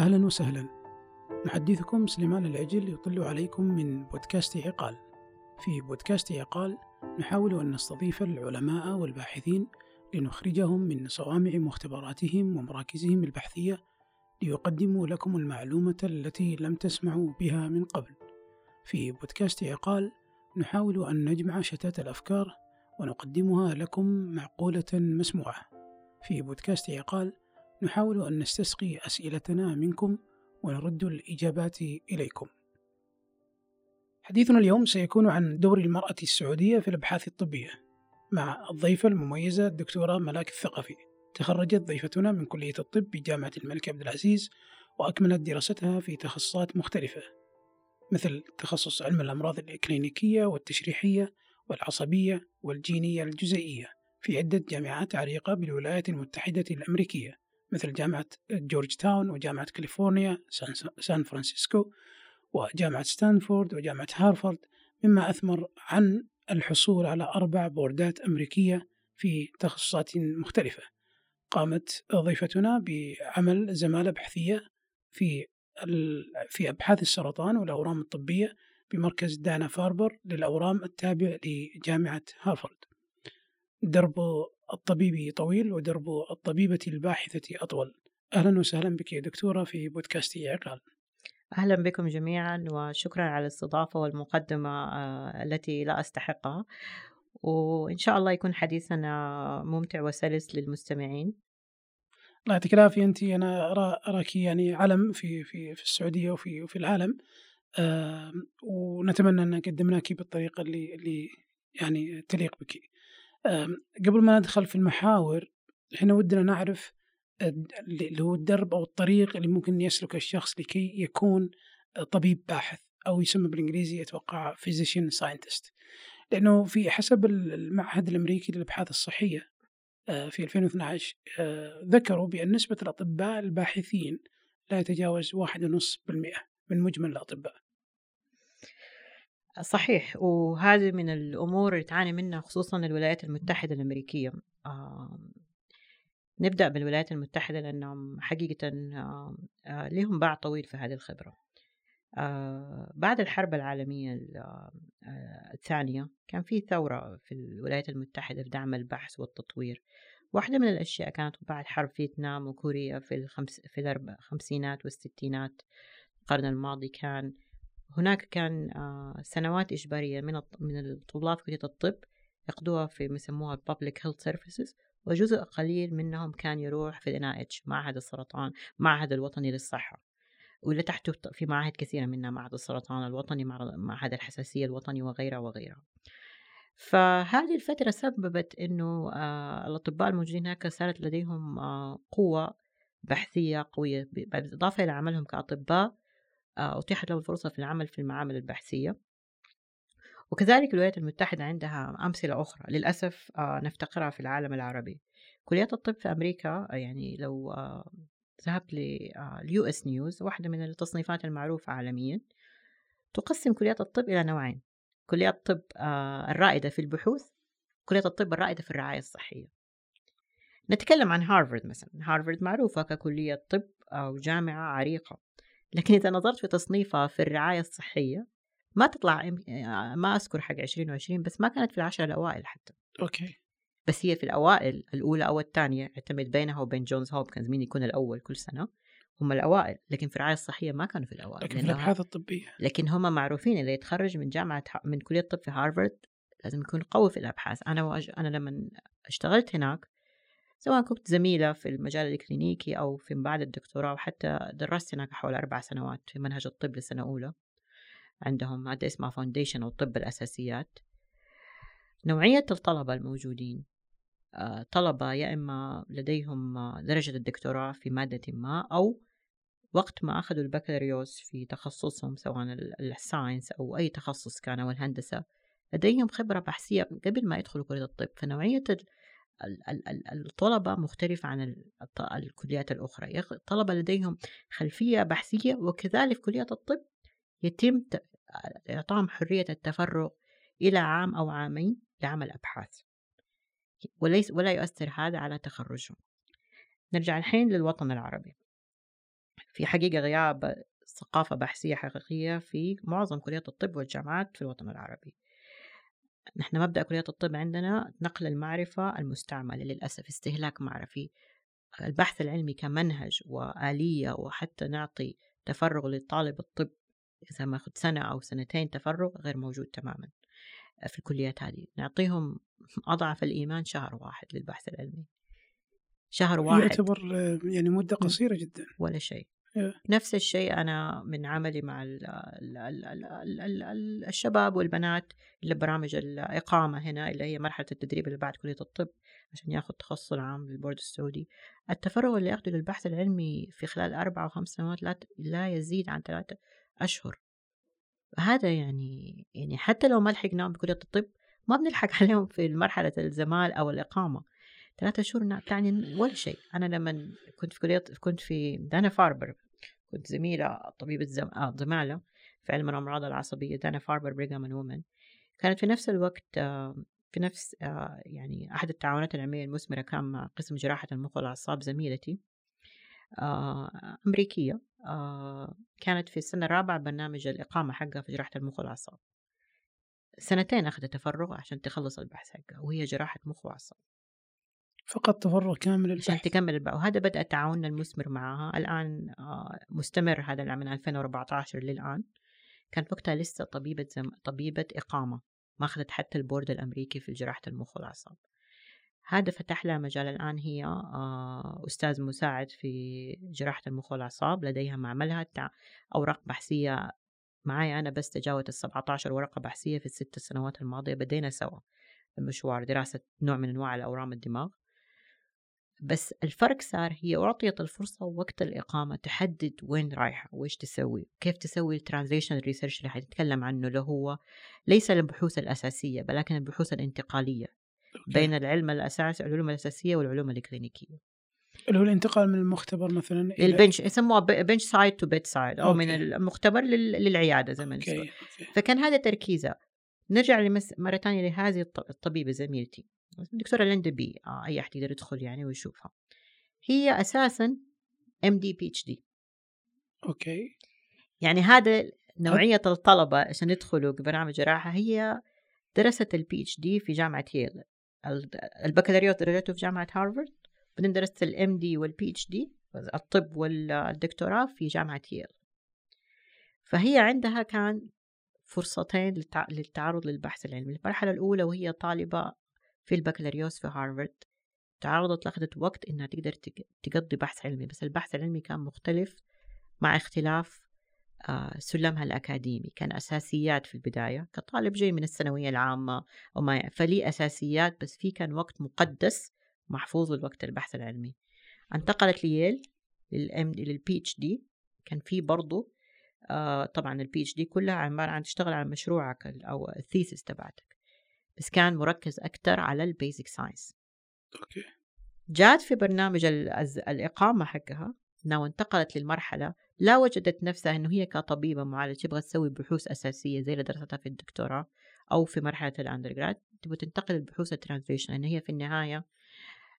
أهلا وسهلا. محدثكم سليمان العجل يطل عليكم من بودكاست عقال. في بودكاست عقال نحاول أن نستضيف العلماء والباحثين لنخرجهم من صوامع مختبراتهم ومراكزهم البحثية ليقدموا لكم المعلومة التي لم تسمعوا بها من قبل. في بودكاست عقال نحاول أن نجمع شتات الأفكار ونقدمها لكم معقولة مسموعة. في بودكاست عقال نحاول أن نستسقي أسئلتنا منكم ونرد الإجابات إليكم. حديثنا اليوم سيكون عن دور المرأة السعودية في الأبحاث الطبية مع الضيفة المميزة الدكتورة ملاك الثقفي. تخرجت ضيفتنا من كلية الطب بجامعة الملك عبد العزيز وأكملت دراستها في تخصصات مختلفة مثل تخصص علم الأمراض الإكلينيكية والتشريحية والعصبية والجينية الجزيئية في عدة جامعات عريقة بالولايات المتحدة الأمريكية مثل جامعة جورج تاون وجامعة كاليفورنيا سان فرانسيسكو وجامعة ستانفورد وجامعة هارفارد مما أثمر عن الحصول على أربع بوردات أمريكية في تخصصات مختلفة. قامت ضيفتنا بعمل زمالة بحثية في في أبحاث السرطان والأورام الطبية بمركز دانا فاربر للأورام التابع لجامعة هارفارد. درب الطبيب طويل ودرب الطبيبة الباحثة أطول. أهلا وسهلا بك يا دكتورة في بودكاست عقال أهلا بكم جميعا وشكرا على الاستضافة والمقدمة آه، التي لا أستحقها. وإن شاء الله يكون حديثنا ممتع وسلس للمستمعين. الله يعطيك العافية أنت أنا أرى أراك يعني علم في في في السعودية وفي وفي العالم. ونتمنى أن قدمناك بالطريقة اللي اللي يعني تليق بك. قبل ما ندخل في المحاور إحنا ودنا نعرف اللي هو الدرب أو الطريق اللي ممكن يسلك الشخص لكي يكون طبيب باحث أو يسمى بالإنجليزي أتوقع physician scientist لأنه في حسب المعهد الأمريكي للأبحاث الصحية آه، في 2012 آه، ذكروا بأن نسبة الأطباء الباحثين لا يتجاوز 1.5% من مجمل الأطباء. صحيح وهذه من الأمور اللي تعاني منها خصوصا الولايات المتحدة الأمريكية. نبدأ بالولايات المتحدة لأنهم حقيقة آه لهم باع طويل في هذه الخبرة. آه بعد الحرب العالمية آه، الثانية كان في ثورة في الولايات المتحدة في دعم البحث والتطوير. واحدة من الأشياء كانت بعد حرب فيتنام وكوريا في الخمس في الخمسينات والستينات. القرن الماضي كان هناك كان آه، سنوات إجبارية من من الطلاب كلية الطب يقضوها في يسموها public health services وجزء قليل منهم كان يروح في ال NIH معهد السرطان معهد الوطني للصحة. واللي تحته في معاهد كثيرة منها معهد السرطان الوطني معهد الحساسية الوطني وغيرها وغيرها. فهذه الفترة سببت أنه آه، الأطباء الموجودين هناك صارت لديهم آه، قوة بحثية قوية بالإضافة إلى عملهم كأطباء أتيحت له الفرصة في العمل في المعامل البحثية. وكذلك الولايات المتحدة عندها أمثلة أخرى للأسف آه، نفتقرها في العالم العربي. كليات الطب في أمريكا آه، يعني لو ذهبت لليو إس نيوز واحدة من التصنيفات المعروفة عالميا تقسم كليات الطب إلى نوعين. كليات الطب الرائدة في البحوث كلية الطب الرائدة في الرعاية الصحية. نتكلم عن هارفارد مثلا. هارفارد معروفة ككلية طب أو جامعة عريقة. لكن إذا نظرت في تصنيفها في الرعاية الصحية ما تطلع آه، ما أذكر حق 2020 بس ما كانت في العشرة الأوائل حتى. okay. بس هي في الأوائل الأولى أو الثانية اعتمد بينها وبين جونز هوبكنز مين يكون الأول كل سنة هم الأوائل. لكن في الرعاية الصحية ما كانوا في الأوائل لكن في الأبحاث الطبية. لكن هم معروفين اللي يتخرج من جامعة من كلية الطب في هارفارد لازم يكون قوي في الأبحاث. أنا وأج... أنا لما اشتغلت هناك سواء كنت زميلة في المجال الإكلينيكي أو في بعد الدكتوراه وحتى درست هناك حوالي أربع سنوات في منهج الطب لسنة أولى. عندهم مادة اسمها foundation أو طب الأساسيات. نوعية الطلبة الموجودين آه، طلبة يا إما لديهم درجة الدكتوراه في مادة ما أو وقت ما أخذوا البكالوريوس في تخصصهم سواء الساينس أو أي تخصص كان أو الهندسة لديهم خبرة بحثية قبل ما يدخلوا كلية الطب. فنوعية الطلبة مختلفة عن الكليات الأخرى. الطلبة لديهم خلفية بحثية وكذلك كلية الطب يتم إعطاهم حرية التفرغ إلى عام أو عامين لعمل أبحاث. وليس ولا يؤثر هذا على تخرجهم. نرجع الحين للوطن العربي. في حقيقة غياب ثقافة بحثية حقيقية في معظم كليات الطب والجامعات في الوطن العربي. نحن مبدأ كلية الطب عندنا نقل المعرفة المستعملة للأسف استهلاك معرفي. البحث العلمي كمنهج وآلية وحتى نعطي تفرغ للطالب الطب إذا ما أخذ سنة أو سنتين تفرغ غير موجود تماما. في الكليات هذه. نعطيهم أضعف الإيمان شهر واحد للبحث العلمي. شهر واحد. يعتبر يعني مدة قصيرة جدا. ولا شيء. نفس الشيء أنا من عملي مع ال ال ال ال ال ال الشباب والبنات اللي برامج الإقامة هنا اللي هي مرحلة التدريب اللي بعد كلية الطب عشان ياخذ تخصص العام للبورد السعودي. التفرغ اللي ياخذه للبحث العلمي في خلال أربع أو خمس سنوات لا, لا يزيد عن ثلاثة أشهر. هذا يعني يعني حتى لو ما لحقناهم بكلية الطب ما بنلحق عليهم في مرحلة الزمال أو الإقامة. ثلاثة شهور تعني ولا شيء. أنا لما كنت في كلية كنت في دانا فاربر كنت زميلة طبيبة زم... آه زمالة في علم الأمراض العصبية دانا فاربر بريغام وومن كانت في نفس الوقت آه في نفس آه يعني أحد التعاونات العلمية المثمرة كان مع قسم جراحة المخ والأعصاب زميلتي آه أمريكية آه كانت في السنة الرابعة برنامج الإقامة حقها في جراحة المخ والأعصاب. سنتين أخذت تفرغ عشان تخلص البحث حقها وهي جراحة مخ وأعصاب. فقط تفرغ كامل للبحث عشان تكمل البحث. وهذا بدأ تعاوننا المثمر معها. الآن آه مستمر هذا العام من 2014 للآن. كانت وقتها لسه طبيبة زم... طبيبة إقامة. ما أخذت حتى البورد الأمريكي في جراحة المخ والأعصاب. هذا فتح لها مجال. الآن هي أستاذ مساعد في جراحة المخ والأعصاب. لديها معملها. أوراق بحثية. معي أنا بس تجاوزت ال 17 ورقة بحثية في الست سنوات الماضية. بدينا سوا. المشوار دراسة نوع من أنواع الأورام الدماغ. بس الفرق صار هي أعطيت الفرصة وقت الإقامة تحدد وين رايحة وإيش تسوي كيف تسوي ال translational research اللي حتتكلم عنه اللي هو ليس البحوث الأساسية ولكن البحوث الانتقالية بين العلم الأساسي العلوم الأساسية والعلوم الكلينيكية. اللي هو الانتقال من المختبر مثلا إلى البنش يسموها بنش سايد تو بيت سايد أو أوكي. من المختبر للعيادة زي ما فكان هذا تركيزه. نرجع لمس مرة ثانية لهذه الطبيبة زميلتي الدكتورة ليندا بي آه أي أحد يقدر يدخل يعني ويشوفها. هي أساسا MD PhD okay. يعني هذا نوعية الطلبة عشان يدخلوا برنامج جراحة هي درست ال PhD في جامعة ييل البكالوريوس درجته في جامعة هارفارد بعدين درست ال MD وال PhD الطب والدكتوراه في جامعة ييل فهي عندها كان فرصتين للتعرض للبحث العلمي. المرحلة الأولى وهي طالبة في البكالوريوس في هارفارد تعرضت لأخذت وقت إنها تقدر تقضي بحث علمي بس البحث العلمي كان مختلف مع اختلاف آه، سلمها الأكاديمي كان أساسيات في البداية كطالب جاي من الثانوية العامة وما فلي أساسيات بس في كان وقت مقدس محفوظ للوقت البحث العلمي. انتقلت لييل لل MD لل PhD كان في برضو آه طبعا ال PhD كلها عبارة عن تشتغل على مشروعك أو ال thesis تبعتك. بس كان مركز أكتر على ال basic science Okay. جات في برنامج الإقامة حقها لو انتقلت للمرحلة لا وجدت نفسها أنه هي كطبيبة معالجة تبغى تسوي بحوث أساسية زي اللي درستها في الدكتوراه أو في مرحلة ال undergrad تبغى تنتقل للبحوث ال translation لأن هي في النهاية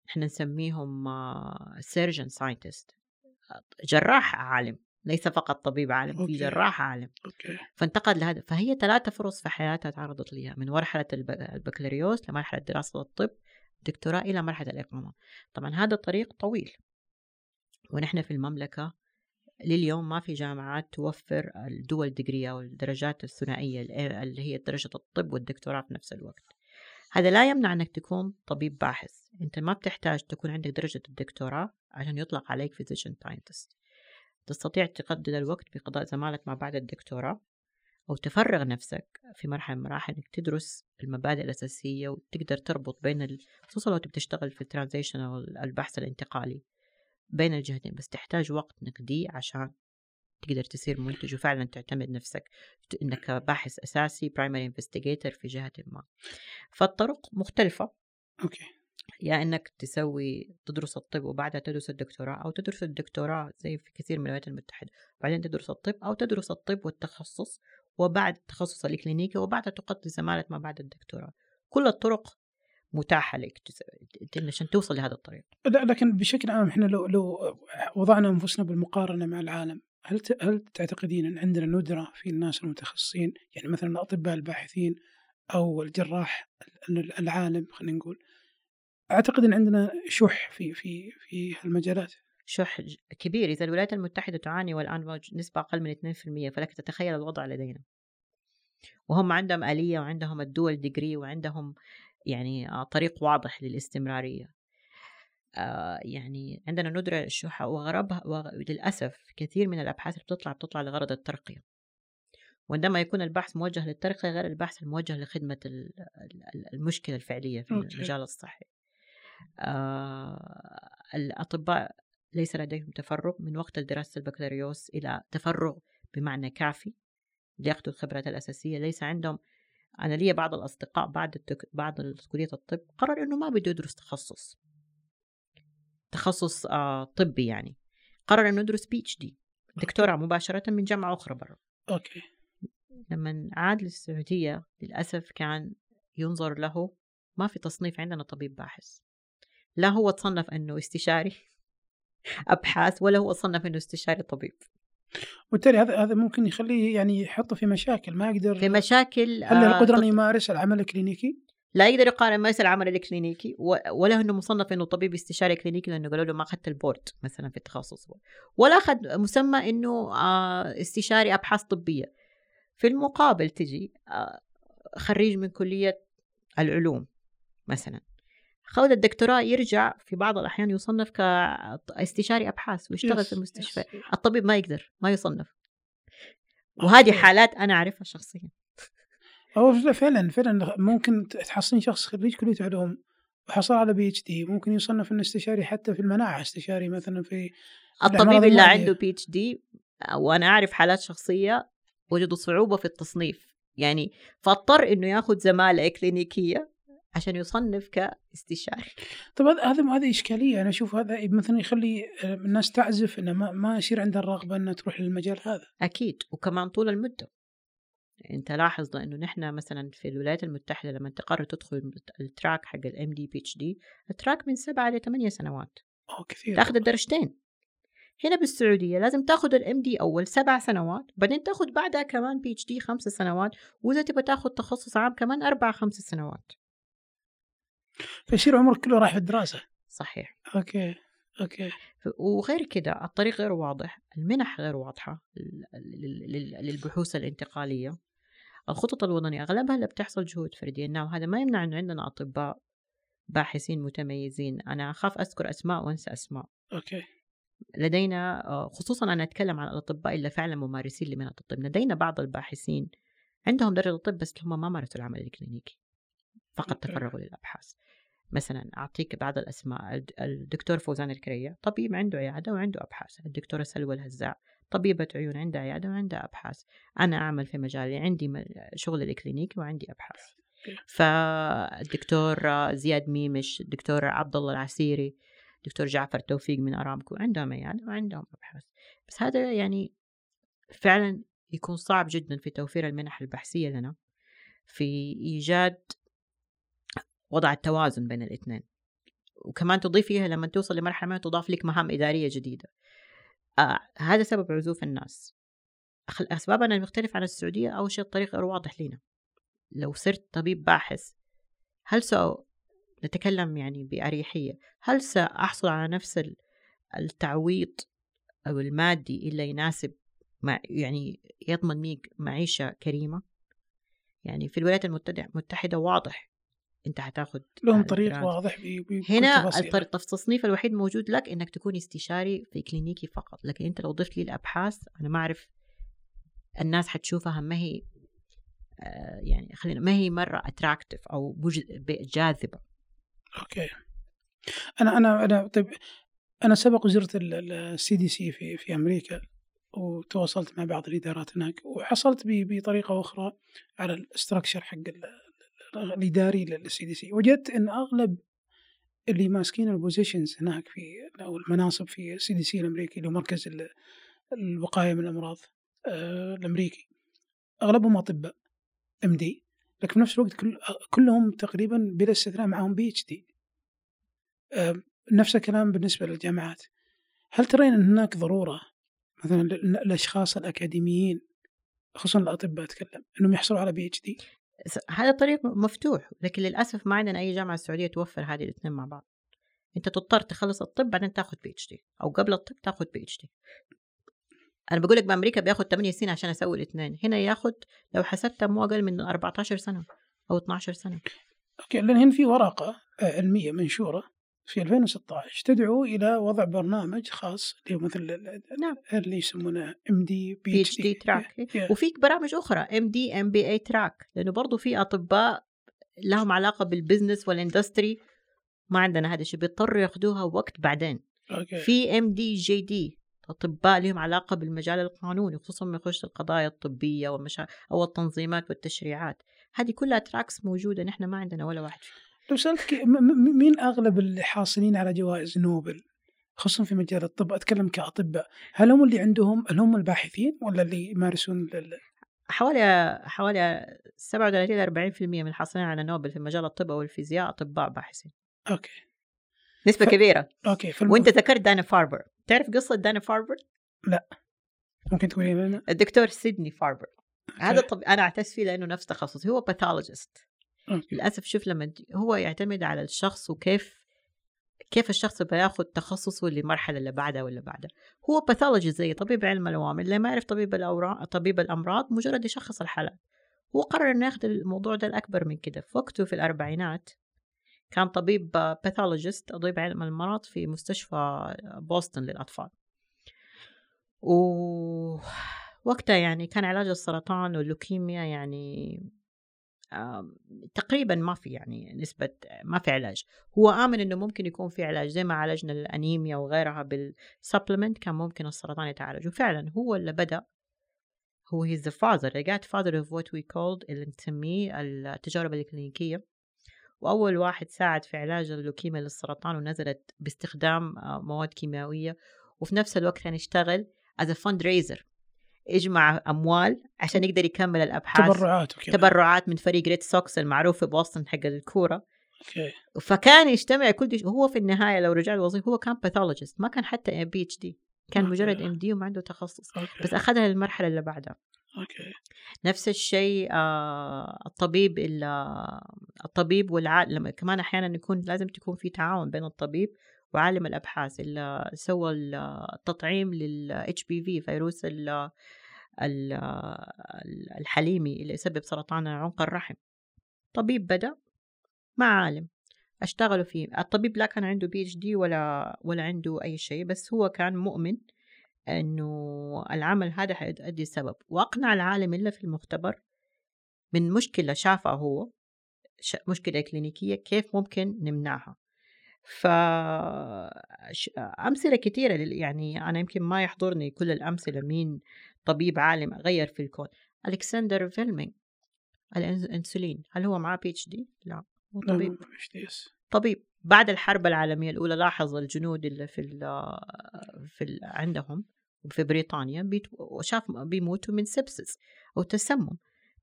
إحنا نسميهم surgeon scientist جراح عالم. ليس فقط طبيب عالم في جراح عالم. Okay. فانتقل لهذا. فهي ثلاثة فرص في حياتها تعرضت لها من مرحلة البكالوريوس لمرحلة دراسة الطب دكتوراه إلى مرحلة الإقامة. طبعا هذا طريق طويل. ونحن في المملكة لليوم ما في جامعات توفر ال dual degree أو الدرجات الثنائية اللي هي درجة الطب والدكتوراه في نفس الوقت. هذا لا يمنع أنك تكون طبيب باحث. أنت ما بتحتاج تكون عندك درجة الدكتوراه عشان يطلق عليك physician scientist. تستطيع تقدر الوقت بقضاء زمالة ما بعد الدكتوراه أو تفرغ نفسك في مرحلة من المراحل إنك تدرس المبادئ الأساسية وتقدر تربط بين ال... خصوصا لو تبي تشتغل في ال translation أو البحث الانتقالي بين الجهتين بس تحتاج وقت نقدي عشان تقدر تصير منتج وفعلا تعتمد نفسك إنك باحث أساسي primary investigator في جهة ما. فالطرق مختلفة. Okay. يا إنك تسوي تدرس الطب وبعدها تدرس الدكتوراه أو تدرس الدكتوراه زي في كثير من الولايات المتحدة. وبعدين تدرس الطب أو تدرس الطب والتخصص وبعد التخصص الإكلينيكي وبعدها تقضي زمالة ما بعد الدكتوراه. كل الطرق متاحة لك عشان توصل لهذا الطريق. لا لكن بشكل عام إحنا لو لو وضعنا أنفسنا بالمقارنة مع العالم هل هل تعتقدين إن عندنا ندرة في الناس المتخصصين؟ يعني مثلا الأطباء الباحثين أو الجراح ال- العالم خلينا نقول. أعتقد إن عندنا شح في في في هالمجالات. شح كبير. إذا الولايات المتحدة تعاني والآن نسبة أقل من 2% فلك تتخيل الوضع لدينا. وهم عندهم آلية وعندهم الدول ديجري وعندهم يعني آه، طريق واضح للاستمرارية. آه، يعني عندنا ندرة الشح وغربها وغ- للأسف كثير من الأبحاث اللي بتطلع بتطلع لغرض الترقية. وعندما يكون البحث موجه للترقية غير البحث الموجه لخدمة ال- ال- المشكلة الفعلية في. المجال الصحي. الأطباء ليس لديهم تفرغ من وقت دراسة البكالوريوس إلى تفرغ بمعنى كافي ليأخذوا الخبرات الأساسية. ليس عندهم أنا لي بعض الأصدقاء بعد التك... بعد كلية الطب قرر إنه ما بده يدرس تخصص. تخصص آه طبي يعني. قرر إنه يدرس PhD دكتوراه مباشرة من جامعة أخرى برا. Okay. لما عاد للسعودية للأسف كان ينظر له ما في تصنيف عندنا طبيب باحث. لا هو تصنف أنه استشاري أبحاث ولا هو صنف أنه استشاري طبيب. وبالتالي هذا هذا ممكن يخليه يعني يحطه في مشاكل ما يقدر في مشاكل هل آه، القدره تط- إنه يمارس العمل الكلينيكي؟ لا يقدر يقارن ما يصير العمل الكلينيكي ولا إنه مصنف إنه طبيب استشاري كلينيكي لأنه قالوا له ما أخذت البورد مثلا في التخصص. ولا أخذ مسمى إنه آه، استشاري أبحاث طبية. في المقابل تجي آه، خريج من كلية العلوم مثلا. خذ الدكتوراه يرجع في بعض الأحيان يصنف كاستشاري أبحاث ويشتغل في المستشفى. الطبيب ما يقدر ما يصنف وهذه okay. حالات أنا أعرفها شخصيا هو فعلا فعلا ممكن تحصلين شخص خريج كلية علوم وحصل على PhD ممكن يصنف إنه استشاري حتى في المناعة استشاري مثلا في الطبيب اللي. عنده PhD وأنا أعرف حالات شخصية وجدوا صعوبة في التصنيف يعني فاضطر إنه ياخذ زمالة كلينيكية عشان يصنف كاستشاري. طب هذا هذا هذه إشكالية. أنا أشوف هذا مثلا يخلي الناس تعزف إنه ما, ما يصير عندها الرغبة إنها تروح للمجال هذا. أكيد. وكمان طول المدة. أنت لاحظ إنه نحن مثلا في الولايات المتحدة لما تقرر تدخل ال track حق ال MD PhD ال track من سبعة لثمانية سنوات. أو كثير. تاخذ الدرجتين. هنا بالسعودية لازم تاخذ ال MD أول سبع سنوات بعدين تاخذ بعدها كمان PhD خمس سنوات وإذا تبغى تاخذ تخصص عام كمان أربع خمس سنوات. فيصير عمرك كله راح في الدراسة. صحيح. Okay okay. وغير كده الطريق غير واضح المنح غير لل- للبحوث الانتقالية. الخطط الوطنية أغلبها اللي بتحصل جهود فردية. نعم هذا ما يمنع أنه عندنا أطباء باحثين متميزين. أنا أخاف أذكر أسماء وأنسى أسماء. Okay. لدينا آه، خصوصا أنا أتكلم عن الأطباء اللي فعلا ممارسين لمهنة الطب. لدينا بعض الباحثين عندهم درجة طب بس هم ما مارسوا العمل الكلينيكي فقط أوكي. تفرغوا للأبحاث. مثلا أعطيك بعض الأسماء الد- الدكتور فوزان الكرية طبيب عنده عيادة وعنده أبحاث الدكتورة سلوى الهزاع طبيبة عيون عندها عيادة وعندها أبحاث أنا أعمل في مجالي عندي شغل الكلينيكي وعندي أبحاث. فالدكتور زياد ميمش الدكتور عبد الله العسيري دكتور جعفر توفيق من أرامكو عندهم عيادة وعندهم أبحاث. بس هذا يعني فعلا يكون صعب جدا في توفير المنح البحثية لنا في إيجاد وضع التوازن بين الاثنين. وكمان تضيفيها لما توصل لمرحلة ما تضاف لك مهام إدارية جديدة. آه هذا سبب عزوف الناس. أسبابنا المختلفة عن السعودية أول شيء الطريق غير واضح لنا لو صرت طبيب باحث هل نتكلم يعني بأريحية هل سأحصل على نفس ال- التعويض أو المادي اللي يناسب مع يعني يضمن لي معيشة كريمة؟ يعني في الولايات المتحدة واضح أنت حتاخد لهم آه، طريق. واضح ب- بكل هنا. الطريق التصنيف الوحيد موجود لك إنك تكون استشاري في كلينيكي فقط لكن أنت لو ضفت لي الأبحاث أنا ما أعرف الناس حتشوفها ما هي آه، يعني خلينا ما هي مرة attractive أو جاذبة Okay أنا أنا أنا طيب أنا سبق وزرت ال CDC في في أمريكا وتواصلت مع بعض الإدارات هناك وحصلت بطريقة أخرى على ال structure حق الاداري لل CDC. وجدت إن أغلب اللي ماسكين ال positions هناك في أو المناصب في ال CDC الأمريكي اللي هو مركز ال- الوقاية من الأمراض آه، الأمريكي أغلبهم أطباء MD لكن في نفس الوقت كل كلهم تقريبا بلا استثناء معهم PhD نفس الكلام بالنسبة للجامعات. هل ترين إن هناك ضرورة مثلا الاشخاص الأكاديميين خصوصا الأطباء أتكلم إنهم يحصلوا على PhD هذا الطريق مفتوح لكن للأسف ما عندنا أي جامعة سعوديه توفر هذه الاثنين مع بعض. أنت تضطر تخلص الطب بعدين تاخذ PhD أو قبل الطب تاخذ PhD أنا بقول لك بأمريكا بياخذ 8 سنين عشان أسوي الاثنين هنا ياخذ لو حسبتها مو أقل من 14 سنة أو 12 سنة. okay لأن هنا في ورقة علمية منشورة في 2016 تدعو إلى وضع برنامج خاص اللي هو مثل نعم. اللي يسمونه M D PhD track وفي برامج أخرى MD MBA track لأنه برضه في أطباء لهم علاقة بال business وال industry ما عندنا هذا الشيء بيضطروا ياخذوها وقت بعدين. okay. في MD JD أطباء لهم علاقة بالمجال القانوني خصوصا ما يخص القضايا الطبية والمشا... أو التنظيمات والتشريعات. هذه كلها tracks موجودة نحن ما عندنا ولا واحد فيها لو سالتك مين أغلب اللي حاصلين على جوائز نوبل؟ خصوصا في مجال الطب. أتكلم كأطباء. هل هم اللي عندهم هل هم الباحثين ولا اللي يمارسون لل... حوالي حوالي 37 ل 40% من الحاصلين على نوبل في مجال الطب أو الفيزياء أطباء باحثين. okay. نسبة ف... كبيرة. okay فالم... وأنت ذكرت دانا فاربر. تعرف قصة دانا فاربر؟ لا. ممكن تقولي لنا؟ الدكتور سيدني فاربر. okay. هذا طب أنا أعتز فيه لأنه نفس تخصصي. هو pathologist للأسف شوف لما هو يعتمد على الشخص وكيف كيف الشخص بياخذ تخصصه للمرحلة اللي بعدها ولا بعدها. هو pathology زي طبيب علم العوامل اللي ما يعرف طبيب الأورام طبيب الأمراض مجرد يشخص الحالات. هو قرر إنه ياخذ الموضوع ده الأكبر من كده. في وقته في الأربعينات كان طبيب pathologist طبيب علم المرض في مستشفى بوسطن للأطفال. و وقتها يعني كان علاج السرطان واللوكيميا يعني تقريبا ما في يعني نسبة ما في علاج. هو آمن إنه ممكن يكون في علاج زي ما عالجنا الأنيميا وغيرها بال supplement كان ممكن السرطان يتعالج. وفعلا هو اللي بدأ. هو he's the father. The godfather of what we called اللي نسميه التجارب الكلينيكية. وأول واحد ساعد في علاج اللوكيميا للسرطان ونزلت باستخدام مواد كيميائية. وفي نفس الوقت كان يشتغل as a fundraiser. يجمع أموال عشان يقدر يكمل الأبحاث تبرعات وكذا. تبرعات من فريق Red Sox المعروف في بوسطن حق الكورة. okay. فكان يجتمع كل دي وهو في النهاية لو رجع الوظيفه هو كان pathologist ما كان حتى PhD كان okay. مجرد MD وما عنده تخصص. okay. بس اخذها للمرحله اللي بعدها. okay. نفس الشيء آه الطبيب الطبيب والعالم كمان أحيانا يكون لازم تكون في تعاون بين الطبيب وعالم الأبحاث اللي سوى التطعيم لل HPV فيروس الحليمي اللي يسبب سرطان عنق الرحم. طبيب بدأ مع عالم. أشتغلوا فيه. الطبيب لا كان عنده PhD ولا ولا عنده أي شيء بس هو كان مؤمن إنه العمل هذا حيؤدي سبب وأقنع العالم اللي في المختبر من مشكلة شافها هو مشكلة كلينيكية كيف ممكن نمنعها. ف أمثلة كثيرة يعني أنا يمكن ما يحضرني كل الأمثلة مين طبيب عالم غير في الكون. ألكسندر فليمنج الأنسولين. هل هو معاه PhD؟ لا هو طبيب. طبيب. بعد الحرب العالمية الأولى لاحظ الجنود اللي في ال في ال عندهم في بريطانيا بيت وشاف بيموتوا من سبسس أو تسمم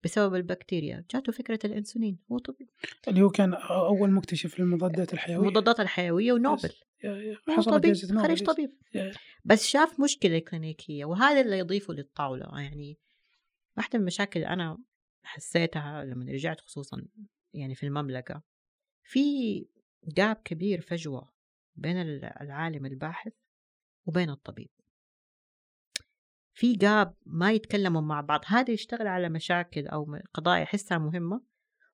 بسبب البكتيريا. جاته فكرة الأنسولين. هو طبيب. اللي هو كان أول مكتشف للمضادات الحيوية. المضادات الحيوية ونوبل. حصل طبيب خريج طبيب. بس شاف مشكلة كلينيكية وهذا اللي يضيفه للطاولة. يعني واحدة من المشاكل أنا حسيتها لما رجعت خصوصا يعني في المملكة في gap كبير فجوة بين العالم الباحث وبين الطبيب. في gap ما يتكلموا مع بعض. هذا يشتغل على مشاكل أو قضايا يحسها مهمة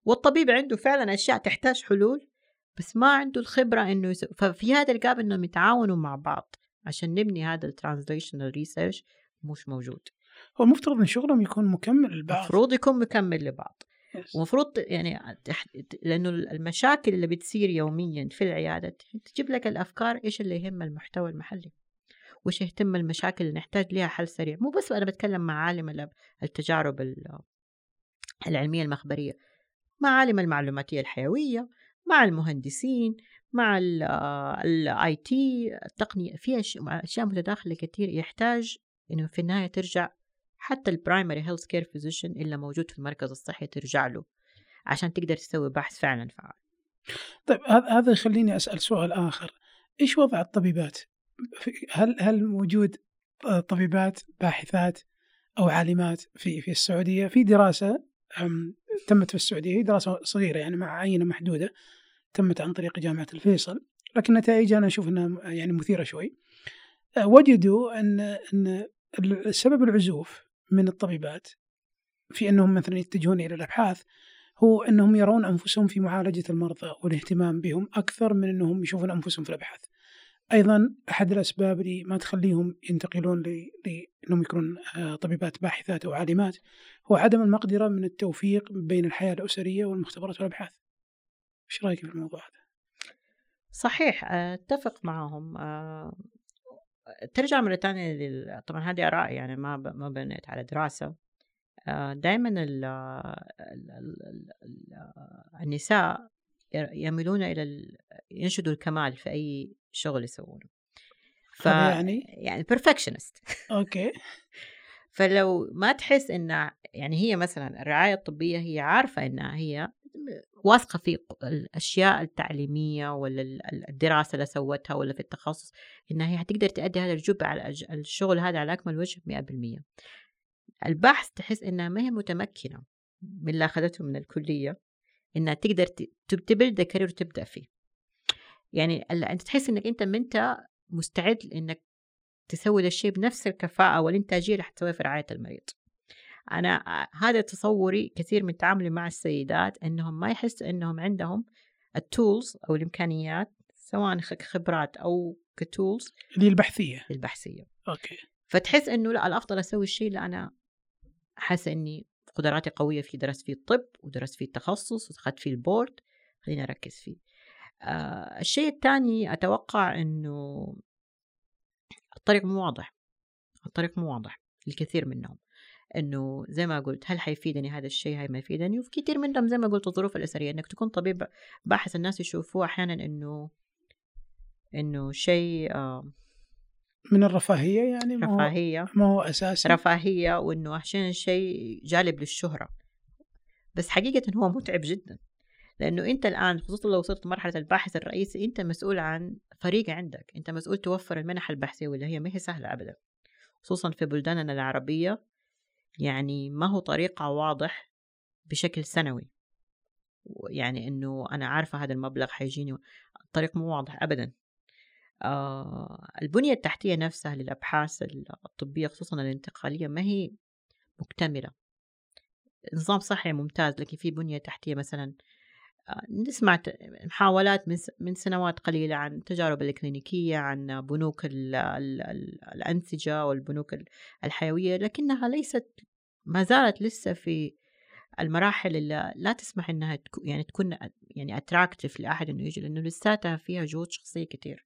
والطبيب عنده فعلا أشياء تحتاج حلول. بس ما عنده الخبرة إنه يسو... ففي هذا ال gap إنهم يتعاونوا مع بعض عشان نبني هذا ال translational research مش موجود. هو المفترض إن شغلهم يكون مكمل لبعض. المفروض يكون مكمل لبعض. ومفروض يعني لأنه المشاكل اللي بتصير يوميا في العيادة تجيب لك الأفكار إيش اللي يهم المحتوى المحلي. وش يهتم المشاكل اللي نحتاج لها حل سريع. مو بس أنا بتكلم مع عالم التجارب العلمية المخبرية. مع عالم المعلوماتية الحيوية. مع المهندسين مع ال IT التقنية في أشياء متداخلة كثير يحتاج إنه في النهاية ترجع حتى ال primary health care physician اللي موجود في المركز الصحي ترجع له عشان تقدر تسوي بحث فعلا فعال. طيب هذا يخليني أسأل سؤال آخر. إيش وضع الطبيبات؟ هل هل موجود طبيبات باحثات أو عالمات في في السعودية؟ في دراسة تمت في السعودية دراسة صغيرة يعني مع عينة محدودة تمت عن طريق جامعة الفيصل لكن نتائجها أنا أشوف إنها يعني مثيرة شوي وجدوا أن أن السبب العزوف من الطبيبات في أنهم مثلا يتجهون إلى الأبحاث هو أنهم يرون أنفسهم في معالجة المرضى والاهتمام بهم أكثر من أنهم يشوفون أنفسهم في الأبحاث. أيضا أحد الأسباب اللي ما تخليهم ينتقلون لأنهم يكونون آه، طبيبات باحثات أو عالمات هو عدم المقدرة من التوفيق بين الحياة الأسرية والمختبرات والأبحاث. إيش رأيك في الموضوع هذا؟ صحيح أتفق معهم آه، ترجع مرة ثانية طبعا هذه آراء يعني ما ما بنيت على دراسة آه، دائما النساء يميلون إلى ينشدوا الكمال في أي شغل يسوونه. ف يعني؟ يعني perfectionist. أوكي. فلو ما تحس إن يعني هي مثلا الرعاية الطبية هي عارفة انها هي واثقة في الأشياء التعليمية ولا الدراسة اللي سوتها ولا في التخصص انها هي حتقدر تؤدي هذا الجزء على الشغل هذا على أكمل وجه 100% البحث تحس إنها ما هي متمكنة من اللي أخذته من الكلية. إنها تقدر تبلد كارير وتبدا فيه. يعني أنت تحس إنك أنت ما أنت مستعد إنك تسوي الشيء بنفس الكفاءة والإنتاجية اللي حتسويها في رعاية المريض. أنا هذا تصوري كثير من تعاملي مع السيدات إنهم ما يحسوا إنهم عندهم ال tools أو الإمكانيات سواء خبرات أو ك tools اللي البحثيه البحثيه okay. فتحس إنه لا الأفضل أسوي الشيء اللي أنا حاسة إني قدراتي قوية فيه درست فيه الطب ودرست فيه التخصص واخذت فيه ال board. خليني أركز فيه. آه الشيء الثاني أتوقع إنه الطريق مو واضح. الطريق مو واضح للكثير منهم. إنه زي ما قلت هل حيفيدني هذا الشيء؟ هل ما يفيدني. وفي كثير منهم زي ما قلت الظروف الاسريه إنك تكون طبيب باحث الناس يشوفوه أحيانا إنه إنه شيء آه من الرفاهية يعني ما رفاهية. ما هو أساسي. رفاهية وإنه أحيانا شيء جالب للشهرة. بس حقيقة هو متعب جدا لأنه أنت الآن خصوصا لو وصلت مرحلة الباحث الرئيسي أنت مسؤول عن فريق عندك. أنت مسؤول توفر المنح البحثية واللي هي ما هي سهلة ابدا. خصوصا في بلداننا العربية يعني ما هو طريقة واضح بشكل سنوي. يعني إنه أنا عارفة هذا المبلغ حيجيني الطريق مو واضح ابدا. البنية التحتية نفسها للأبحاث الطبية خصوصا الانتقالية ما هي مكتملة. نظام صحي ممتاز لكن في بنية تحتية مثلا آه نسمع محاولات من سنوات قليلة عن تجارب الكلينيكية عن بنوك ال ال ال الأنسجة والبنوك الحيوية لكنها ليست ما زالت لسه في المراحل اللي لا تسمح إنها تكون يعني تكون يعني attractive لأحد إنه يجي لأنه لساتها فيها جهود شخصية كتير.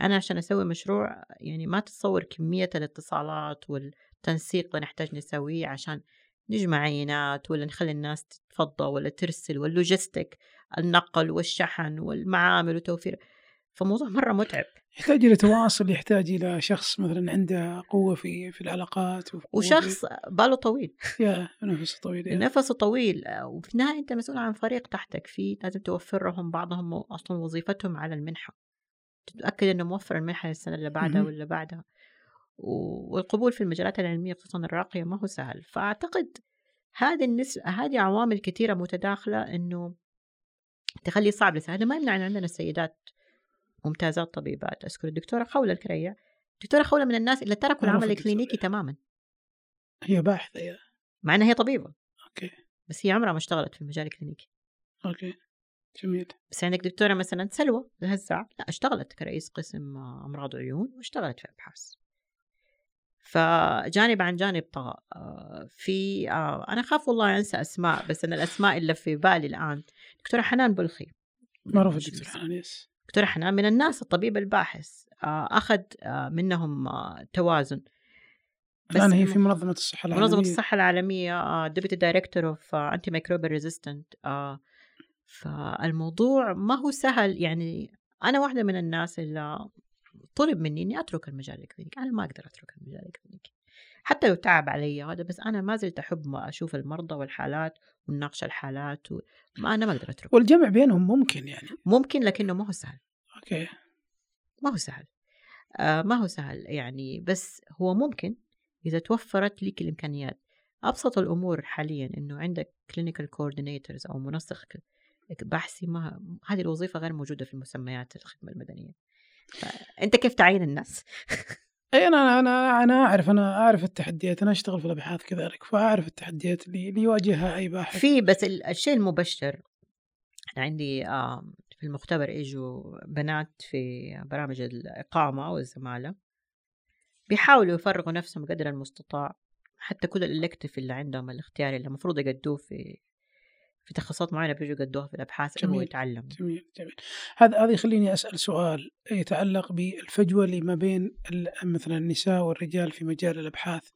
أنا عشان أسوي مشروع يعني ما تتصور كمية الاتصالات والتنسيق اللي نحتاج نسويه عشان نجمع عينات ولا نخلي الناس تتفضى ولا ترسل وال logistic النقل والشحن والمعامل وتوفير. فموضوع مرة متعب. يحتاج إلى تواصل يحتاج إلى شخص مثلا عنده قوة في في العلاقات وشخص باله طويل. يا نفسه طويل يا. نفسه طويل. وفي النهاية أنت مسؤول عن فريق تحتك فيه لازم توفر لهم بعضهم أصلا وظيفتهم على المنحة. تتأكد أنه موفر المنحة للسنة اللي بعدها واللي بعدها. والقبول في المجالات العلمية خصوصا الراقية ما هو سهل. فأعتقد هذه النسبة هذه عوامل كثيرة متداخلة إنه تخلي صعب لسه ما يمنع أن عندنا سيدات ممتازات طبيبات أذكر الدكتورة خولة الكرية. الدكتورة خولة من الناس اللي تركوا العمل الكلينيكي تماما. هي باحثة هي. مع أنها هي طبيبة. okay. بس هي عمرها ما اشتغلت في المجال الكلينيكي. okay. جميل. بس عندك دكتورة مثلا سلوى الهزاع لا اشتغلت كرئيس قسم أمراض عيون واشتغلت في أبحاث. فجانب عن جانب طغى. آه، في آه، أنا أخاف والله أنسى أسماء بس أنا الأسماء اللي في بالي الآن. دكتورة حنان بلخي. معروفة دكتورة حنان yes دكتور حنان من الناس الطبيب الباحث. آه، أخذ منهم توازن. بس الآن هي في منظمة الصحة العالمية. منظمة الصحة العالمية deputy director of antimicrobial resistance فالموضوع ما هو سهل. يعني أنا واحدة من الناس اللي طلب مني إني أترك المجال الكلينيكي أنا ما أقدر أترك المجال الكلينيكي حتى لو تعب علي هذا بس أنا ما زلت أحب ما أشوف المرضى والحالات ونناقش الحالات و... ما أنا ما أقدر اترك والجمع بينهم ممكن يعني. ممكن لكنه ما هو سهل. okay. ما هو سهل. آه ما هو سهل يعني. بس هو ممكن إذا توفرت لك الإمكانيات. أبسط الأمور حاليا إنه عندك clinical coordinators أو منسق بحثي ما هذه الوظيفة غير موجودة في مسميات الخدمة المدنية. فأنت كيف تعين الناس؟ إي أنا أنا أنا أعرف أنا أعرف التحديات. أنا أشتغل في الأبحاث كذلك فاعرف التحديات اللي, اللي يواجهها أي باحث. في بس الشيء المبشر أنا عندي في المختبر إجوا بنات في برامج الإقامة والزماله بيحاولوا يفرغوا نفسهم قدر المستطاع. حتى كل الالكتف اللي عندهم الاختياري اللي المفروض يقدوه في في تخصصات معينة بيجوا يقدوها في الأبحاث إنه يتعلم. جميل جميل. هذا هذا يخليني أسأل سؤال يتعلق بالفجوة اللي ما بين مثلا النساء والرجال في مجال الأبحاث.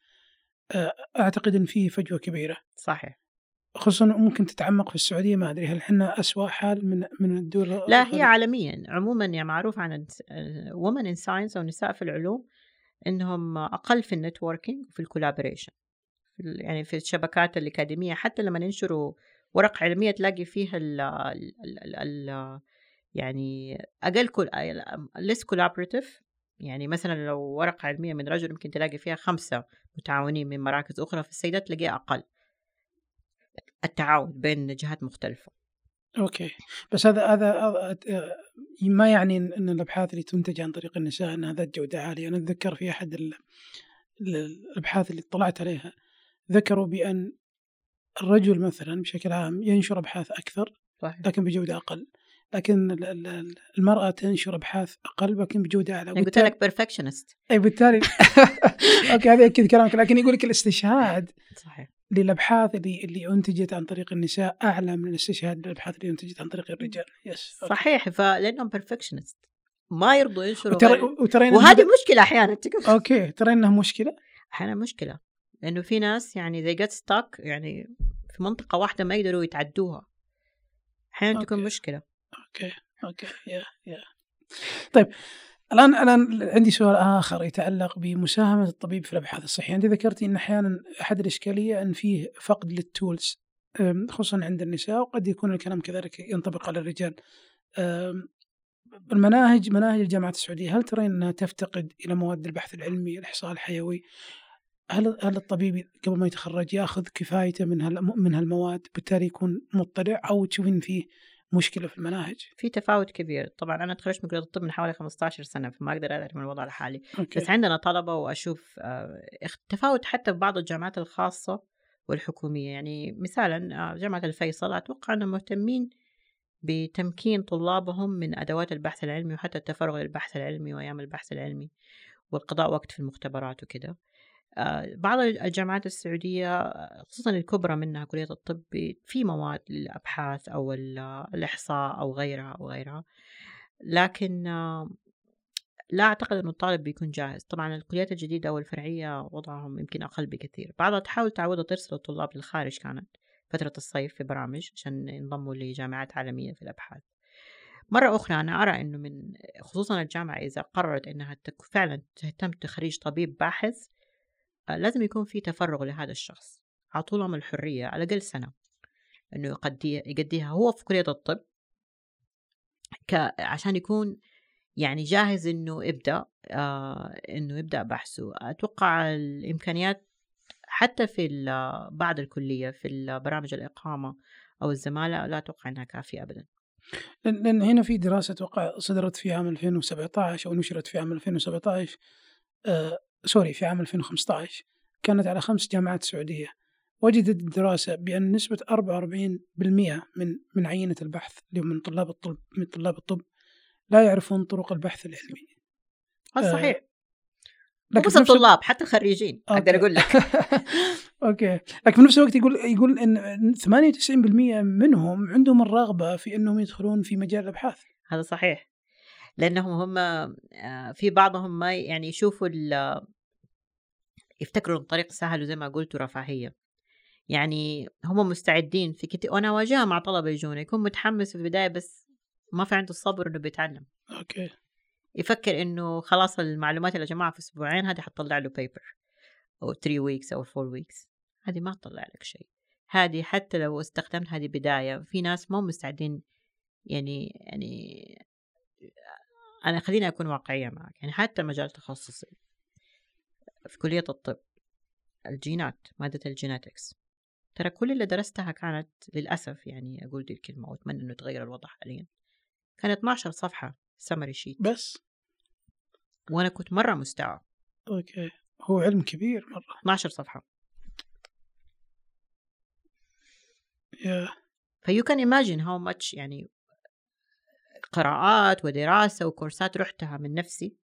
أعتقد أن فيه فجوة كبيرة. صحيح. خصوصا ممكن تتعمق في السعودية ما أدري هل إحنا اسوء حال من من الدول لا هي عالميا. عموما يعني معروف عن women in science أو نساء في العلوم إنهم أقل في ال networking وفي ال collaboration يعني في الشبكات الأكاديمية حتى لما ينشروا ورق علمية تلاقي فيها ال ال ال يعني أقل كل less collaborative يعني مثلا لو ورقة علمية من رجل ممكن تلاقي فيها خمسة متعاونين من مراكز أخرى في السيدات تلاقيها أقل. التعاون بين جهات مختلفة. أوكي. بس هذا هذا ما يعني إن الأبحاث اللي تنتج عن طريق النساء إنها ذات جودة عالية. أنا أتذكر في أحد الأبحاث اللي اطلعت عليها ذكروا بأن الرجل مثلا بشكل عام ينشر أبحاث أكثر صحيح. لكن بجودة أقل. لكن المرأة تنشر أبحاث أقل لكن بجودة أعلى. يعني قلت لك بيرفكشنست إي بالتالي okay هذا أكيد كلامك لكن يقول لك الاستشهاد صحيح. للأبحاث اللي اللي أنتجت عن طريق النساء أعلى من الاستشهاد للأبحاث اللي أنتجت عن طريق الرجال. yes صحيح فلأنهم perfectionist ما يرضوا ينشروا وترى وترى وهذه مشكلة أحيانا okay ترى إنها مشكلة؟ أحيانا مشكلة. لأنه في ناس يعني زي get stuck يعني في منطقة واحدة ما يقدروا يتعدوها. أحيانا تكون مشكلة. okay. okay. yeah yeah. طيب الآن الآن عندي سؤال آخر يتعلق بمساهمة الطبيب في الأبحاث الصحية، أنت ذكرتي إن أحيانا أحد الإشكالية أن فيه فقد لل tools خصوصا عند النساء وقد يكون الكلام كذلك ينطبق على الرجال. المناهج مناهج الجامعات السعودية هل ترين أنها تفتقد إلى مواد البحث العلمي، الإحصاء الحيوي؟ هل هل الطبيب قبل ما يتخرج ياخذ كفايته من من هالمواد بالتالي يكون مطلع أو تشوفين فيه مشكلة في المناهج؟ في تفاوت كبير. طبعا أنا تخرجت من كليه الطب من حوالي 15 سنة فما أقدر أعرف من الوضع الحالي. أوكي. بس عندنا طلبة وأشوف آه، تفاوت حتى في بعض الجامعات الخاصة والحكومية. يعني مثلا آه، جامعة الفيصل أتوقع إنهم مهتمين بتمكين طلابهم من أدوات البحث العلمي وحتى التفرغ للبحث العلمي وأيام البحث العلمي والقضاء وقت في المختبرات وكده. آه، بعض الجامعات السعودية خصوصا الكبرى منها كلية الطب في مواد للأبحاث أو الإحصاء أو غيرها أو غيرها. لكن لا أعتقد أن الطالب بيكون جاهز. طبعا الكليات الجديدة أو الفرعية وضعهم يمكن أقل بكثير. بعضها تحاول تعودها ترسل الطلاب للخارج كانت فترة الصيف في برامج عشان ينضموا لجامعات عالمية في الأبحاث. مرة أخرى أنا أرى أنه من خصوصا الجامعة إذا قررت أنها فعلا تهتم تخريج طبيب باحث لازم يكون في تفرغ لهذا الشخص أعطوا لهم الحرية على الأقل سنة إنه يقضيها هو في كلية الطب. ك... عشان يكون يعني جاهز إنه يبدأ آه إنه يبدأ بحثه. أتوقع الإمكانيات حتى في بعد الكلية في برامج الإقامة أو الزمالة لا أتوقع أنها كافية أبدا. لأن هنا في دراسة أتوقع صدرت في عام 2017 أو نشرت في عام 2017 آه سوري في عام 2015 كانت على خمس جامعات سعودية. وجدت الدراسة بأن نسبة 44% من من عينة البحث اللي من طلاب الطب من طلاب الطب لا يعرفون طرق البحث العلمي. هذا صحيح. آه لكن بس الطلاب حتى الخريجين أقدر أقول لك. okay. لكن في نفس الوقت يقول يقول إن 98% منهم عندهم الرغبة في إنهم يدخلون في مجال الأبحاث. هذا صحيح. لأنهم هم آه، في بعضهم ما يعني يشوفوا يفتكروا الطريق سهل وزي ما قلت رفاهية. يعني هم مستعدين في كتير وأنا اواجهها مع طلبة يجون يكون متحمس في البداية بس ما في عنده الصبر إنه بيتعلم. okay. يفكر إنه خلاص المعلومات اللي جمعها في أسبوعين هذه حتطلع له paper أو 3 weeks أو 4 weeks هذه ما تطلع لك شيء. هذه حتى لو استخدمت هذه بداية في ناس مو مستعدين يعني يعني أنا خليني أكون واقعية معك. يعني حتى المجال التخصصي في كلية الطب الجينات مادة ال genetics ترى كل اللي درستها كانت للأسف يعني أقول دي الكلمة وأتمنى إنه يتغير الوضع حاليا. كانت 12 صفحة summary sheet بس؟ وأنا كنت مرة مستوعب okay. هو علم كبير مرة. 12 صفحة. yeah if you can imagine how much يعني قراءات ودراسة وكورسات رحتها من نفسي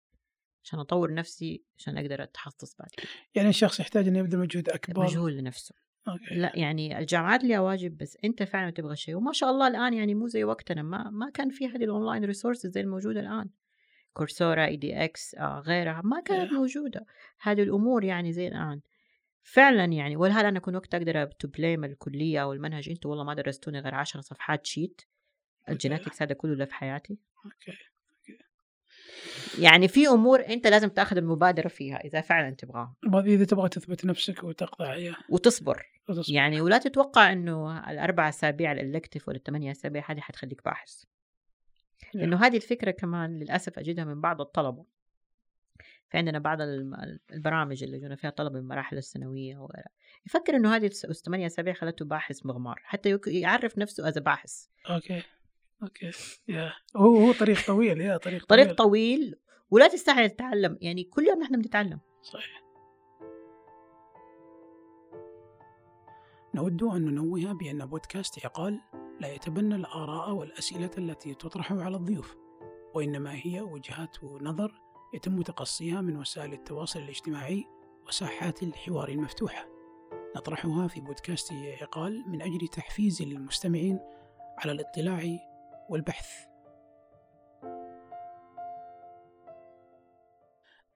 عشان أطور نفسي عشان أقدر أتخصص بعد كده. يعني الشخص يحتاج إنه يبذل مجهود أكبر؟ مجهود لنفسه. okay. لا يعني الجامعات لها واجب بس أنت فعلا تبغى شيء. وما شاء الله الآن يعني مو زي وقتنا ما ما كان في هذه ال online resources زي الموجودة الآن. Coursera edX آه غيرها ما كانت Yeah. موجودة. هذه الأمور يعني زي الآن. فعلا يعني ولهذا أنا كنت وقت أقدر to blame الكلية أو المنهج. أنتوا والله ما درستوني غير 10 صفحات sheet ال genetics هذا كله اللي في حياتي. okay يعني في أمور أنت لازم تأخذ المبادرة فيها إذا فعلا تبغاها. إذا تبغى تثبت نفسك وتقطع اياه وتصبر. وتصبر. يعني ولا تتوقع إنه الأربع أسابيع ال elective ولا الثمانية أسابيع هذه حتخليك باحث. لأنه هذه الفكرة كمان للأسف أجدها من بعض الطلبة. في عندنا بعض البرامج اللي يجونا فيها طلبة من المراحل الثانوية وغيرها يفكر إنه هذه الثمانية أسابيع خلته باحث مغوار. حتى يعرف نفسه as باحث. okay. okay. yeah. هو هو طريق طويل. yeah طريق طريق طويل. ولا تستحي تتعلم. يعني كل يوم نحن بنتعلم. صحيح. نود أن ننوه بأن بودكاست عقال لا يتبنى الآراء والأسئلة التي تطرح على الضيوف وإنما هي وجهات نظر يتم تقصيها من وسائل التواصل الاجتماعي وساحات الحوار المفتوحة. نطرحها في بودكاست عقال من أجل تحفيز المستمعين على الاطلاع والبحث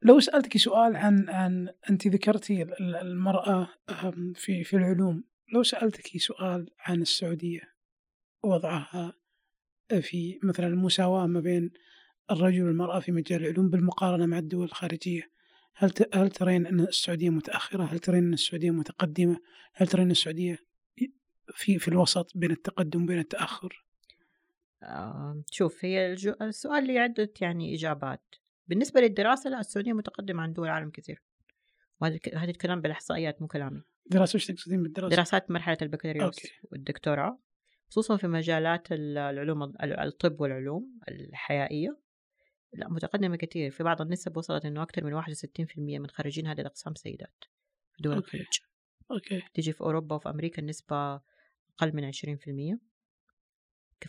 لو سألتك سؤال عن عن أنت ذكرتي ال- ال- المرأة في في العلوم لو سألتك سؤال عن السعودية وضعها في مثلا المساواة ما بين الرجل والمرأة في مجال العلوم بالمقارنة مع الدول الخارجية هل هل ترين أن السعودية متأخرة؟ هل ترين أن السعودية متقدمة؟ هل ترين السعودية في في الوسط بين التقدم وبين التأخر؟ آه، شوف هي الجو... السؤال لي عدة يعني إجابات. بالنسبة للدراسة لا السعودية متقدمة عن دول العالم كثير. وهذا هذا الكلام بالإحصائيات مو كلامي. دراسة وش تقصدين بالدراسة؟ دراسات مرحلة البكالوريوس okay. والدكتوراه خصوصا في مجالات ال- العلوم ال- الطب والعلوم الحياتية. لا متقدمة كثير. في بعض النسب وصلت إنه أكثر من 61% من خريجين هذه الأقسام سيدات في دول okay. الخليج. okay. تيجي في أوروبا وفي أمريكا النسبة أقل من 20%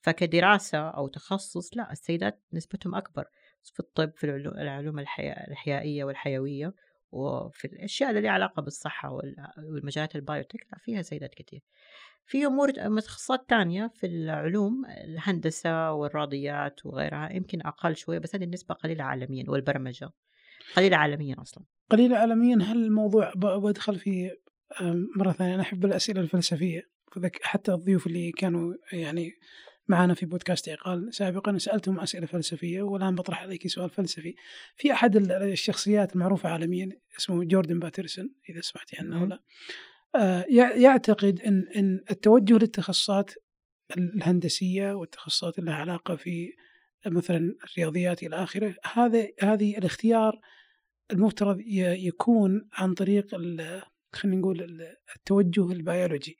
فكدراسة أو تخصص لا السيدات نسبتهم أكبر في الطب في العلو- العلوم الأحيائية والحيوية وفي الأشياء اللي لها علاقة بالصحة وال- والمجالات البايوتك لا فيها سيدات كتير. في أمور تخصصات تانية في العلوم الهندسة والرياضيات وغيرها يمكن أقل شوية بس هذه النسبة قليلة عالميا والبرمجة. قليلة عالميا أصلا. قليلة عالميا. هل الموضوع بدخل في أم، مرة ثانية أنا أحب الأسئلة الفلسفية حتى الضيوف اللي كانوا يعني معنا في بودكاست عقال سابقا سألتهم أسئلة فلسفية والآن بطرح عليك سؤال فلسفي. في أحد ال- الشخصيات المعروفة عالميا اسمه جوردن باترسون إذا سمعتي عنه ولا آه، يع- يعتقد أن أن التوجه للتخصصات الهندسية والتخصصات اللي لها علاقة في مثلا الرياضيات إلى آخره هذا هذه الاختيار المفترض يكون عن طريق خلينا نقول ال- التوجه البيولوجي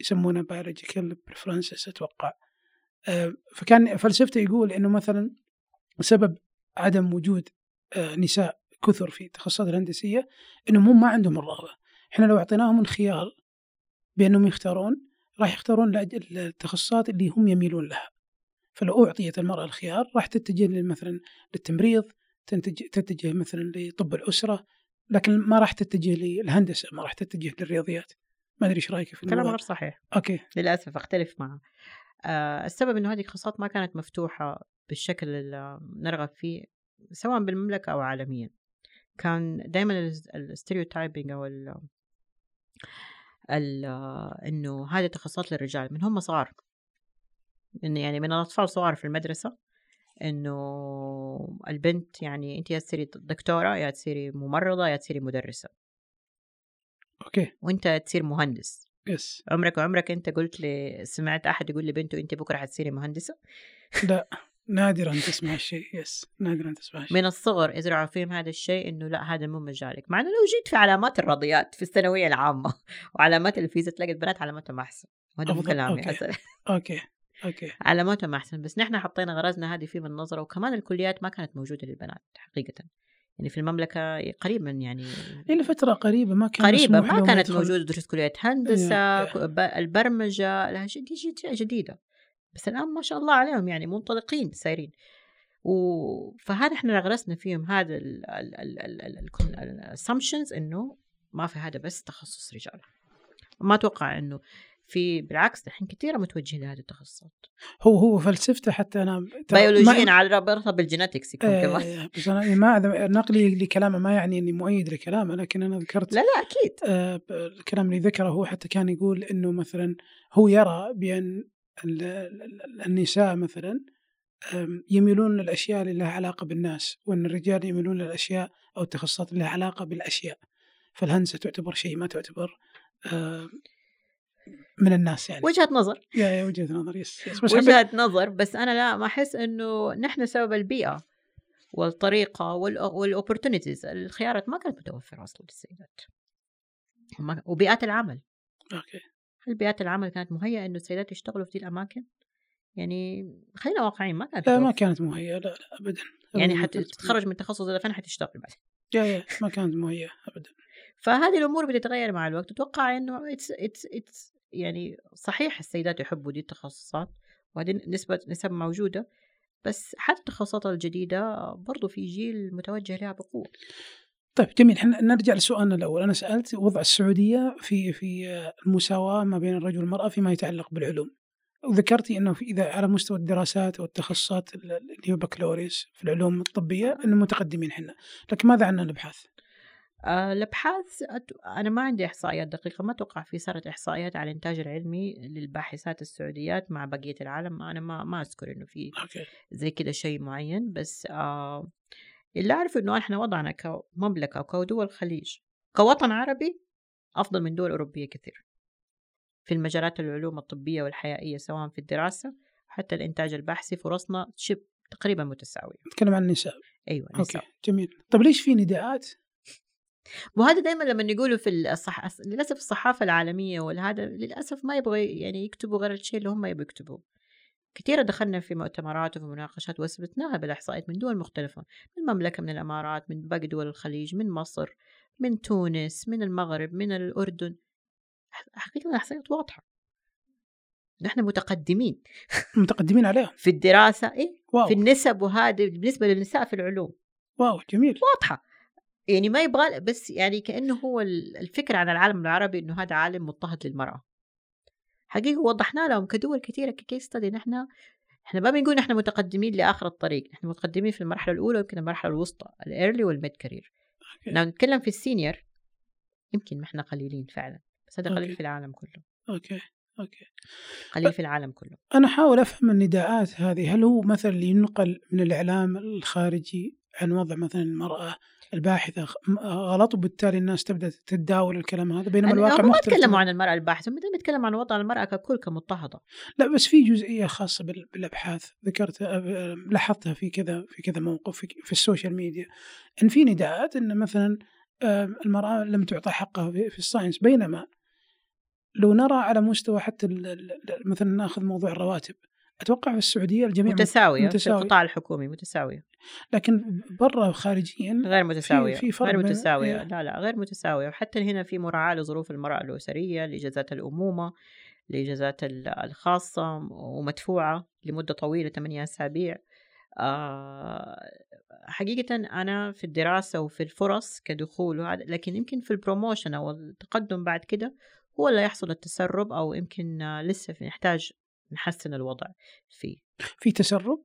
يسمونه biological preferences أتوقع. فكان فلسفته يقول إنه مثلا سبب عدم وجود آه، نساء كثر في التخصصات الهندسية انهم هم ما عندهم الرغبة. إحنا لو أعطيناهم الخيار بأنهم يختارون راح يختارون التخصصات اللي هم يميلون لها. فلو أعطيت المرأة الخيار راح تتجه مثلا للتمريض تتجه مثلا لطب الأسرة لكن ما راح تتجه للهندسة ما راح تتجه للرياضيات. ما أدري إيش رأيك في كلام غير صحيح. okay. للأسف أختلف معه. آه السبب إنه هذه التخصصات ما كانت مفتوحة بالشكل اللي نرغب فيه سواء بالمملكة أو عالميا. كان دائما ال stereotyping أو ال إنه هذه تخصصات للرجال من هم صغار. إنه يعني من الأطفال صغار في المدرسة إنه البنت يعني أنت يا تصيري دكتورة يا تصيري ممرضة يا تصيري مدرسة. okay. وأنت تصير مهندس. yes. عمرك وعمرك انت قلت لي سمعت أحد يقول لي بنته انت بكرة حتصيري مهندسة؟ لا نادرا تسمع الشيء yes نادرا تسمع الشيء. من الصغر يزرعوا فيهم هذا الشيء إنه لا هذا مو مجالك. مع إنه لو جيت في علامات الرياضيات في الثانوية العامة وعلامات الفيزياء تلاقي البنات علاماتهم أحسن. وهذا مو. كلامي أوكي. أوكي أوكي. علاماتهم أحسن. بس نحن حطينا غرسنا هذه فيه من نظره وكمان الكليات ما كانت موجودة للبنات حقيقة. يعني في المملكة قريبا يعني. إلى فترة قريبة ما كان قريبة ما كانت موجودة دروس كلية هندسة ك- ب- البرمجة لها أشياء جديدة. بس الآن ما شاء الله عليهم يعني منطلقين سايرين و... فهذا إحنا غرسنا فيهم هذا ال assumptions إنه ما في هذا بس تخصص رجال. ما أتوقع إنه في بالعكس الحين كثيره متوجهة لهذه التخصصات. هو هو فلسفته حتى أنا بيولوجيا ما- على ربطها بالجينetiكس يكون كمان. آه بس أنا ما نقلي لكلامه ما يعني إني مؤيد لكلامه لكن أنا ذكرت لا لا أكيد. آه الكلام اللي ذكره هو حتى كان يقول إنه مثلا هو يرى بأن ال- ال- ال- النساء مثلا يميلون للأشياء اللي لها علاقة بالناس وإن الرجال يميلون للأشياء أو التخصصات اللي لها علاقة بالأشياء. فالهندسة تعتبر شيء ما تعتبر من الناس يعني. وجهة نظر. yeah yeah وجهة نظر yes, yes. بس حبيت وجهة نظر بس أنا لا ما أحس إنه نحن سبب البيئة والطريقة وال opportunities الخيارات ما كانت متوفرة أصلا للسيدات وبيئات العمل. okay. هل بيئات العمل كانت مهيئة إنه السيدات يشتغلوا في دي الأماكن؟ يعني خلينا واقعيين ما كانت لا ما. كانت مهيئة لا لا ابدا. يعني أبداً ما حتى كانت تتخرج من تخصص فين حتشتغل بعد yeah yeah ما كانت مهيئة ابدا. فهذه الأمور بتتغير مع الوقت. أتوقع إنه it's it's it's يعني صحيح السيدات يحبوا دي التخصصات وهذه نسبة نسب موجودة بس حتى التخصصات الجديدة برضو في جيل متوجه لها بقوة. طيب جميل. إحنا نرجع لسؤالنا الأول. أنا سألت وضع السعودية في في المساواة ما بين الرجل والمرأة فيما يتعلق بالعلوم. وذكرتي إنه في إذا على مستوى الدراسات والتخصصات اللي هي بكالوريوس في العلوم الطبية إنه متقدمين إحنا. لكن ماذا عن الابحاث؟ آه، الأبحاث أت- أنا ما عندي إحصائيات دقيقة ما أتوقع في صارت إحصائيات على الانتاج العلمي للباحثات السعوديات مع بقية العالم. أنا ما ما أذكر إنه في زي كده شيء معين بس آه اللي أعرف إنه إحنا وضعنا كمملكة أو كدول الخليج كوطن عربي أفضل من دول أوروبية كثير. في المجالات العلوم الطبية والحيائية سواء في الدراسة حتى الإنتاج البحثي فرصنا شبه تقريبا متساوية. نتكلم عن النساء. أيوة أوكي نساء جميل. طيب ليش في نداءات؟ وهذا دائما لما يقولوا في الصح... للأسف الصحافة العالمية والهذا للأسف ما يبغوا يعني يكتبوا غير الشيء اللي هم يبغوا يكتبوه. كثيرا دخلنا في مؤتمرات وفي مناقشات وأثبتناها بالإحصائيات من دول مختلفة من المملكه من الإمارات من باقي دول الخليج من مصر من تونس من المغرب من الأردن. حقيقة الإحصائيات واضحة. نحن متقدمين. متقدمين عليهم في الدراسة إيه؟ wow. في النسب وهذه بالنسبة للنساء في العلوم. wow جميل. واضحة. يعني ما يبغى بس يعني كأنه هو الفكرة عن العالم العربي إنه هذا عالم مضطهد للمرأة. حقيقة وضحنا لهم كدول كثيرة ك case study نحن إحنا ما بنقول نحن متقدمين لآخر الطريق إحنا متقدمين في المرحلة الأولى ويمكن المرحلة الوسطى ال early وال mid career لو نتكلم في ال senior يمكن ما إحنا قليلين فعلا بس هذا قليل. في العالم كله. okay okay. قليل في العالم كله. أنا احاول أفهم النداءات هذه هل هو مثلا ينقل من الإعلام الخارجي عن وضع مثلا المراه الباحثة غ- غلط وبالتالي الناس تبدأ تتداول الكلام هذا بينما الواقع هم ما تكلموا. عن المرأة الباحثة هم بيتكلموا عن وضع المرأة ككل كمضطهدة. لا بس في جزئية خاصة بال- بالأبحاث. ذكرت لاحظتها في كذا في كذا موقف في, في ال social media. إن في نداءات إن مثلا آم، المرأة لم تعطى حقها في, ال science بينما لو نرى على مستوى حتى مثلا ناخذ موضوع الرواتب. أتوقع في السعودية الجميع متساوية في متساوية. القطاع الحكومي متساوية لكن برا خارجيا غير متساوية في فرق غير متساوية إيه. لا لا غير متساوية وحتى هنا في مراعاة لظروف المرأة الأسرية لإجازات الأمومة الاجازات ال- الخاصة ومدفوعة لمدة طويلة 8 أسابيع آه، حقيقة أنا في الدراسة وفي الفرص كدخول وهذا لكن يمكن في ال promotion أو التقدم بعد كده هو اللي يحصل التسرب أو يمكن آه، لسه في نحتاج نحسن الوضع فيه. في تسرب؟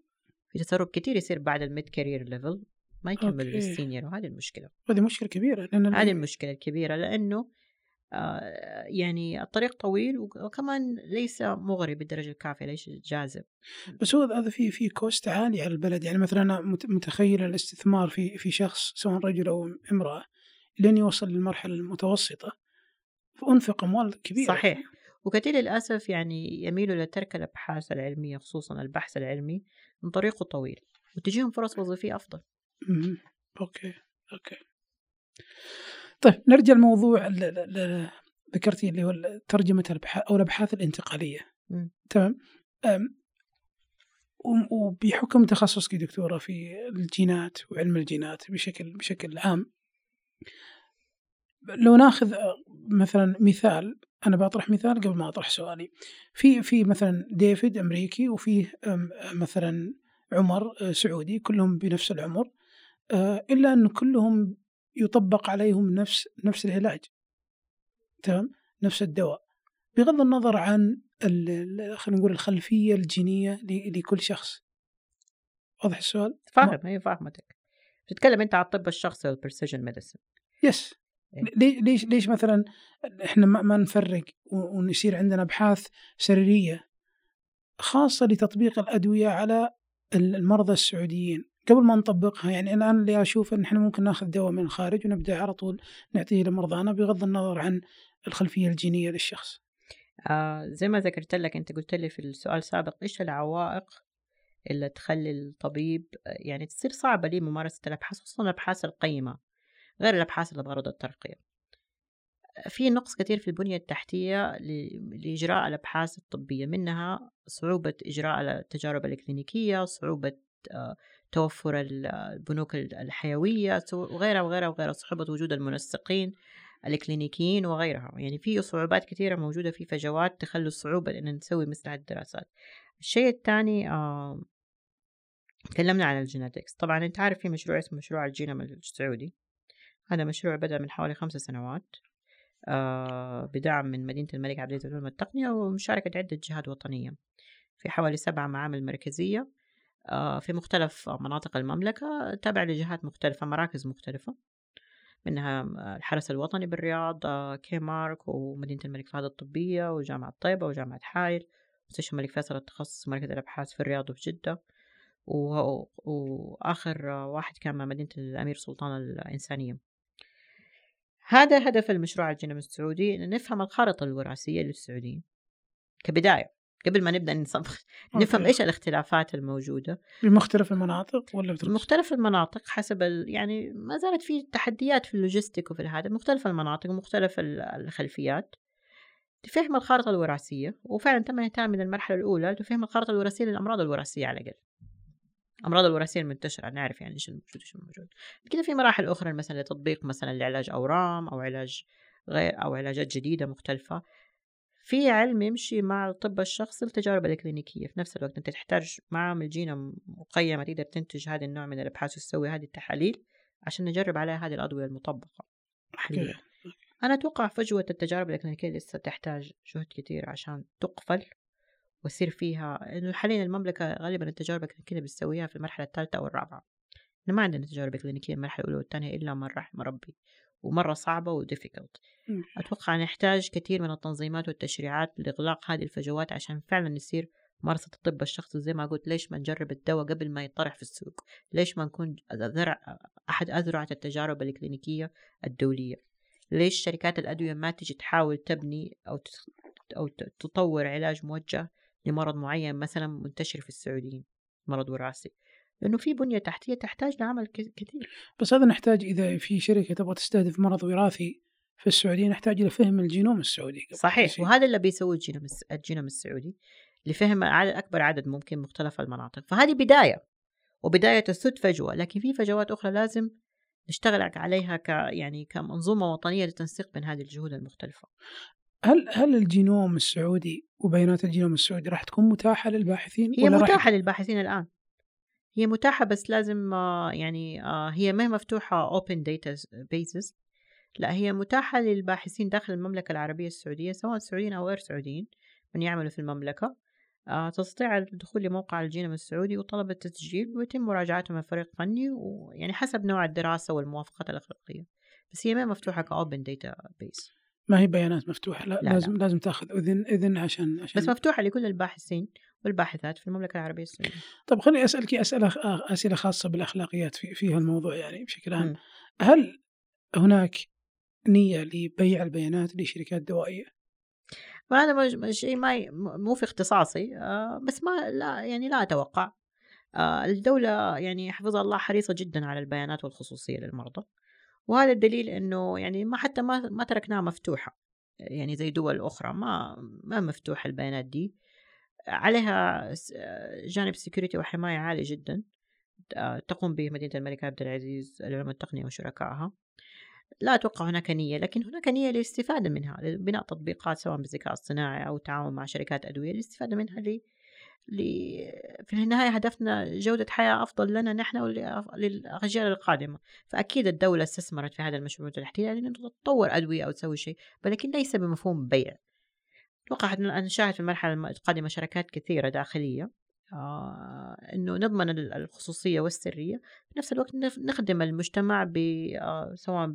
في تسرب كتير يصير بعد ال mid career level ما يكمل. لل senior وهذه المشكلة. هذه مشكلة كبيرة لأن هذه المشكلة الكبيرة لأنه آه، يعني الطريق طويل وك- وكمان ليس مغري بالدرجة الكافية ليس جاذب بس هو هذا في في كوست عالي على البلد. يعني مثلا أنا مت- متخيل الاستثمار في في شخص سواء رجل أو امرأة لين يوصل للمرحلة المتوسطة انفق أموال كبيرة. صحيح. وكثير للأسف يعني يميلوا لترك الأبحاث العلمية خصوصا البحث العلمي من طريقه طويل وتجيهم فرص وظيفية أفضل مم. أوكي أوكي طيب نرجع لموضوع ذكرتي اللي هو ترجمة الأبحاث أو الأبحاث الانتقالية مم. تمام وبحكم تخصصك دكتورة في الجينات وعلم الجينات بشكل بشكل عام لو ناخذ مثلا مثال أنا بطرح مثال قبل ما أطرح سؤالي. في في مثلا ديفيد أمريكي وفيه مثلا عمر أه، سعودي كلهم بنفس العمر أه، إلا أن كلهم يطبق عليهم نفس نفس العلاج. تمام؟ نفس الدواء. بغض النظر عن خلينا نقول الخلفية الجينية لكل شخص. واضح السؤال؟ فاهم هي فاهمتك. بتتكلم أنت على الطب الشخصي والبرسيجن ميديسن يس. ليش ليش ليش مثلا إحنا ما نفرق ونصير عندنا أبحاث سريرية خاصة لتطبيق الأدوية على ال- المرضى السعوديين؟ قبل ما نطبقها يعني الآن اللي أشوف إن إحنا ممكن نأخذ دواء من الخارج ونبدأ على طول نعطيه لمرضانا بغض النظر عن الخلفية الجينية للشخص. آه زي ما ذكرت لك أنت قلت لي في السؤال السابق إيش العوائق اللي تخلي الطبيب يعني تصير صعبة ليه ممارسة الأبحاث خصوصا الأبحاث القيمة؟ غير الأبحاث اللي بغرض الترقية في نقص كثير في البنية التحتية لإجراء الأبحاث الطبية منها صعوبة إجراء التجارب الإكلينيكية صعوبة آه، توفر ال- البنوك الحيوية وغيرها وغيرها وغيرها صعوبة وجود المنسقين الإكلينيكيين وغيرها يعني في صعوبات كثيرة موجودة في فجوات تخلي الصعوبة إن نسوي مثل الدراسات. الشيء الثاني آه، تكلمنا عن ال genetics طبعا أنت عارف في مشروع اسمه مشروع الجينوم السعودي. هذا مشروع بدأ من حوالي خمس سنوات آه، بدعم من مدينة الملك عبد العزيز للعلوم والتقنية ومشاركة عدة جهات وطنية في حوالي سبع معامل مركزية آه، في مختلف مناطق المملكة تابع لجهات مختلفة مراكز مختلفة منها الحرس الوطني بالرياض آه، KAIMRC ومدينة الملك فهد الطبية وجامعة طيبة وجامعة حائل مستشفى الملك فيصل التخصص مركز الأبحاث في الرياض وفي جدة. وآخر واحد كان مع مدينة الأمير سلطان الإنسانية هذا هدف المشروع الجينوم السعودي إن نفهم الخارطة الوراثية للسعوديين. كبداية قبل ما نبدأ نصبغ نفهم. إيش الاختلافات الموجودة. بمختلف المناطق ولا بتركز؟ مختلف المناطق حسب ال... يعني ما زالت في تحديات في اللوجستيك وفي هذا مختلف المناطق ومختلف ال- الخلفيات. لفهم الخارطة الوراثية وفعلا تم الاهتمام من المرحلة الأولى لفهم الخارطة الوراثية للأمراض الوراثية على الأقل. الأمراض الوراثية المنتشرة نعرف يعني إيش الموجود إيش الموجود كده في مراحل أخرى مثلا لتطبيق مثلا لعلاج أورام أو علاج غير أو علاجات جديدة مختلفة. في علم يمشي مع الطب الشخصي التجارب الإكلينيكية. في نفس الوقت أنت تحتاج معامل جينوم مقيمة تقدر تنتج هذا النوع من الأبحاث وتسوي هذه التحاليل عشان نجرب عليها هذه الأدوية المطبقة. أنا أتوقع فجوة التجارب الإكلينيكية لسه تحتاج جهد كتير عشان تقفل. ويصير فيها. إنه حاليا المملكة غالبا التجارب الإكلينيكية بتسويها في المرحلة الثالثة أو الرابعة إحنا ما عندنا تجارب إكلينيكية المرحلة الأولى والثانية إلا من رحم ربي. ومرة صعبة وديفيكولت. مم. أتوقع نحتاج كثير من التنظيمات والتشريعات لإغلاق هذه الفجوات عشان فعلا يصير ممارسة الطب الشخصي. زي ما قلت ليش ما نجرب الدواء قبل ما يطرح في السوق؟ ليش ما نكون ذرع أحد أذرع التجارب الإكلينيكية الدولية؟ ليش شركات الأدوية ما تجي تحاول تبني أو أو تطور علاج موجه لمرض معين مثلا منتشر في السعوديين مرض وراثي. لأنه في بنية تحتية تحتاج لعمل كثير. بس هذا نحتاج إذا في شركة تبغى تستهدف مرض وراثي في السعودية نحتاج إلى فهم الجينوم السعودي صحيح شيء. وهذا اللي بيسوي الجينوم الجينوم السعودي لفهم عدد أكبر عدد ممكن مختلف المناطق. فهذه بداية وبداية تسد فجوة. لكن في فجوات أخرى لازم نشتغل عليها ك يعني كمنظومة وطنية للتنسيق بين هذه الجهود المختلفة. هل هل الجينوم السعودي وبيانات الجينوم السعودي راح تكون متاحة للباحثين هي ولا متاحة للباحثين الآن. هي متاحة بس لازم آه، يعني آه، هي ما هي مفتوحة open data bases. لا هي متاحة للباحثين داخل المملكة العربية السعودية سواء سعوديين أو غير سعوديين من يعملوا في المملكة. آه، تستطيع الدخول لموقع الجينوم السعودي وطلب التسجيل ويتم مراجعته من فريق فني ويعني حسب نوع الدراسة والموافقات الأخلاقية. بس هي ما مفتوحة ك open database ما هي بيانات مفتوحة لا, لا، لازم لازم تاخذ إذن إذن عشان عشان بس مفتوحة لكل الباحثين والباحثات في المملكة العربية السعودية. طب خليني أسألك أسئلة أسئلة خاصة بالأخلاقيات في في هالموضوع يعني بشكل عام. هل هناك نية لبيع البيانات لشركات دوائية؟ وهذا شيء ما مو في اختصاصي آه، بس ما لا يعني لا أتوقع. آه، الدولة يعني حفظها الله حريصة جدا على البيانات والخصوصية للمرضى. وهذا الدليل إنه يعني ما حتى ما ما تركناها مفتوحة يعني زي دول أخرى ما ما مفتوحة البيانات دي. عليها جانب سكيورتي وحماية عالي جدا آه، تقوم به مدينة الملك عبد العزيز العلوم التقنية وشركائها. لا أتوقع هناك نية لكن هناك نية للاستفادة منها لبناء تطبيقات سواء بالذكاء الصناعي أو تعاون مع شركات أدوية للاستفادة منها في النهاية هدفنا جودة حياة أفضل لنا نحن وللأجيال القادمة. فأكيد الدولة استثمرت في هذا المشروع الاحتلال لأنه تطور أدوية أو تسوي شيء ولكن ليس بمفهوم بيع. أتوقع أن نشاهد في المرحلة القادمة شركات كثيرة داخلية آه إنه نضمن الخصوصية والسرية. في نفس الوقت نخدم المجتمع ب آه سواء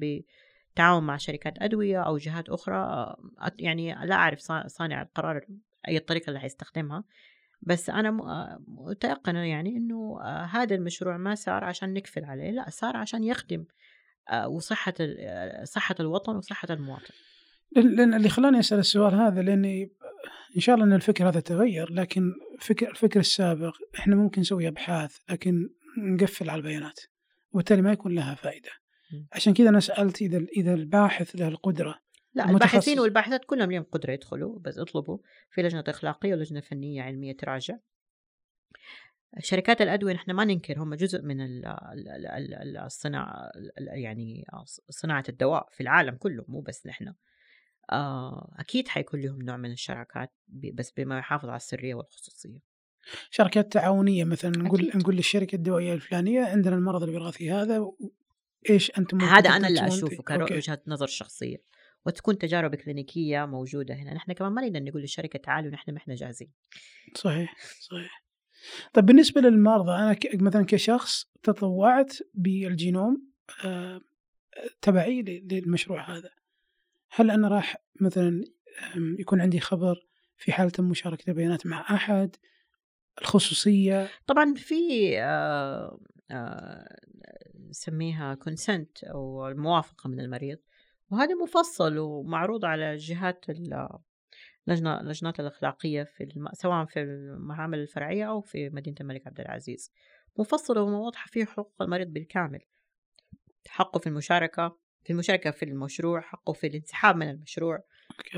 بتعاون مع شركات أدوية أو جهات أخرى آه يعني لا أعرف صانع القرار أي الطريقة اللي حيستخدمها. بس أنا آه، متيقنة يعني إنه آه، هذا المشروع ما صار عشان نكفل عليه لا صار عشان يخدم آه، وصحة صحة الوطن وصحة المواطن. لأن اللي خلاني أسأل السؤال هذا لأني إن شاء الله إن الفكر هذا تغير لكن فكر الفكر السابق إحنا ممكن نسوي أبحاث لكن نقفل على البيانات وبالتالي ما يكون لها فائده عشان كذا أنا سألت إذا إذا الباحث له القدرة لا الباحثين والباحثات كلهم لهم قدره يدخلوا بس اطلبوا في لجنة إخلاقية ولجنة فنية علمية تراجع. شركات الأدوية نحن ما ننكر هم جزء من الصناعه يعني صناعة الدواء في العالم كله مو بس نحن. آه، أكيد حيكون لهم نوع من الشراكات بس بما يحافظ على السرية والخصوصية. شركات تعاونية مثلا نقول أكيد. نقول للشركة الدوائية الفلانية عندنا المرض الوراثي هذا إيش أنتم هذا أنا اللي أشوفه كوجهه نظر شخصية. وتكون تجارب كلينيكية موجودة هنا. نحن كمان ما نقدر نقول للشركة تعالوا نحن ما إحنا جاهزين. صحيح صحيح. طيب بالنسبة للمرضى أنا مثلا كشخص تطوعت بالجينوم آه تبعي للمشروع هذا. هل أنا راح مثلا يكون عندي خبر في حالة مشاركة البيانات مع أحد؟ الخصوصية؟ طبعا في آه، آه، نسميها كونسنت أو الموافقة من المريض. وهذا مفصل ومعروض على جهات لجنة لجنات الأخلاقية في الم... سواء في المعامل الفرعية أو في مدينة الملك عبد العزيز. مفصلة وواضحة فيه حقوق المريض بالكامل. حقه في المشاركة في المشاركة في المشروع حقه في الانسحاب من المشروع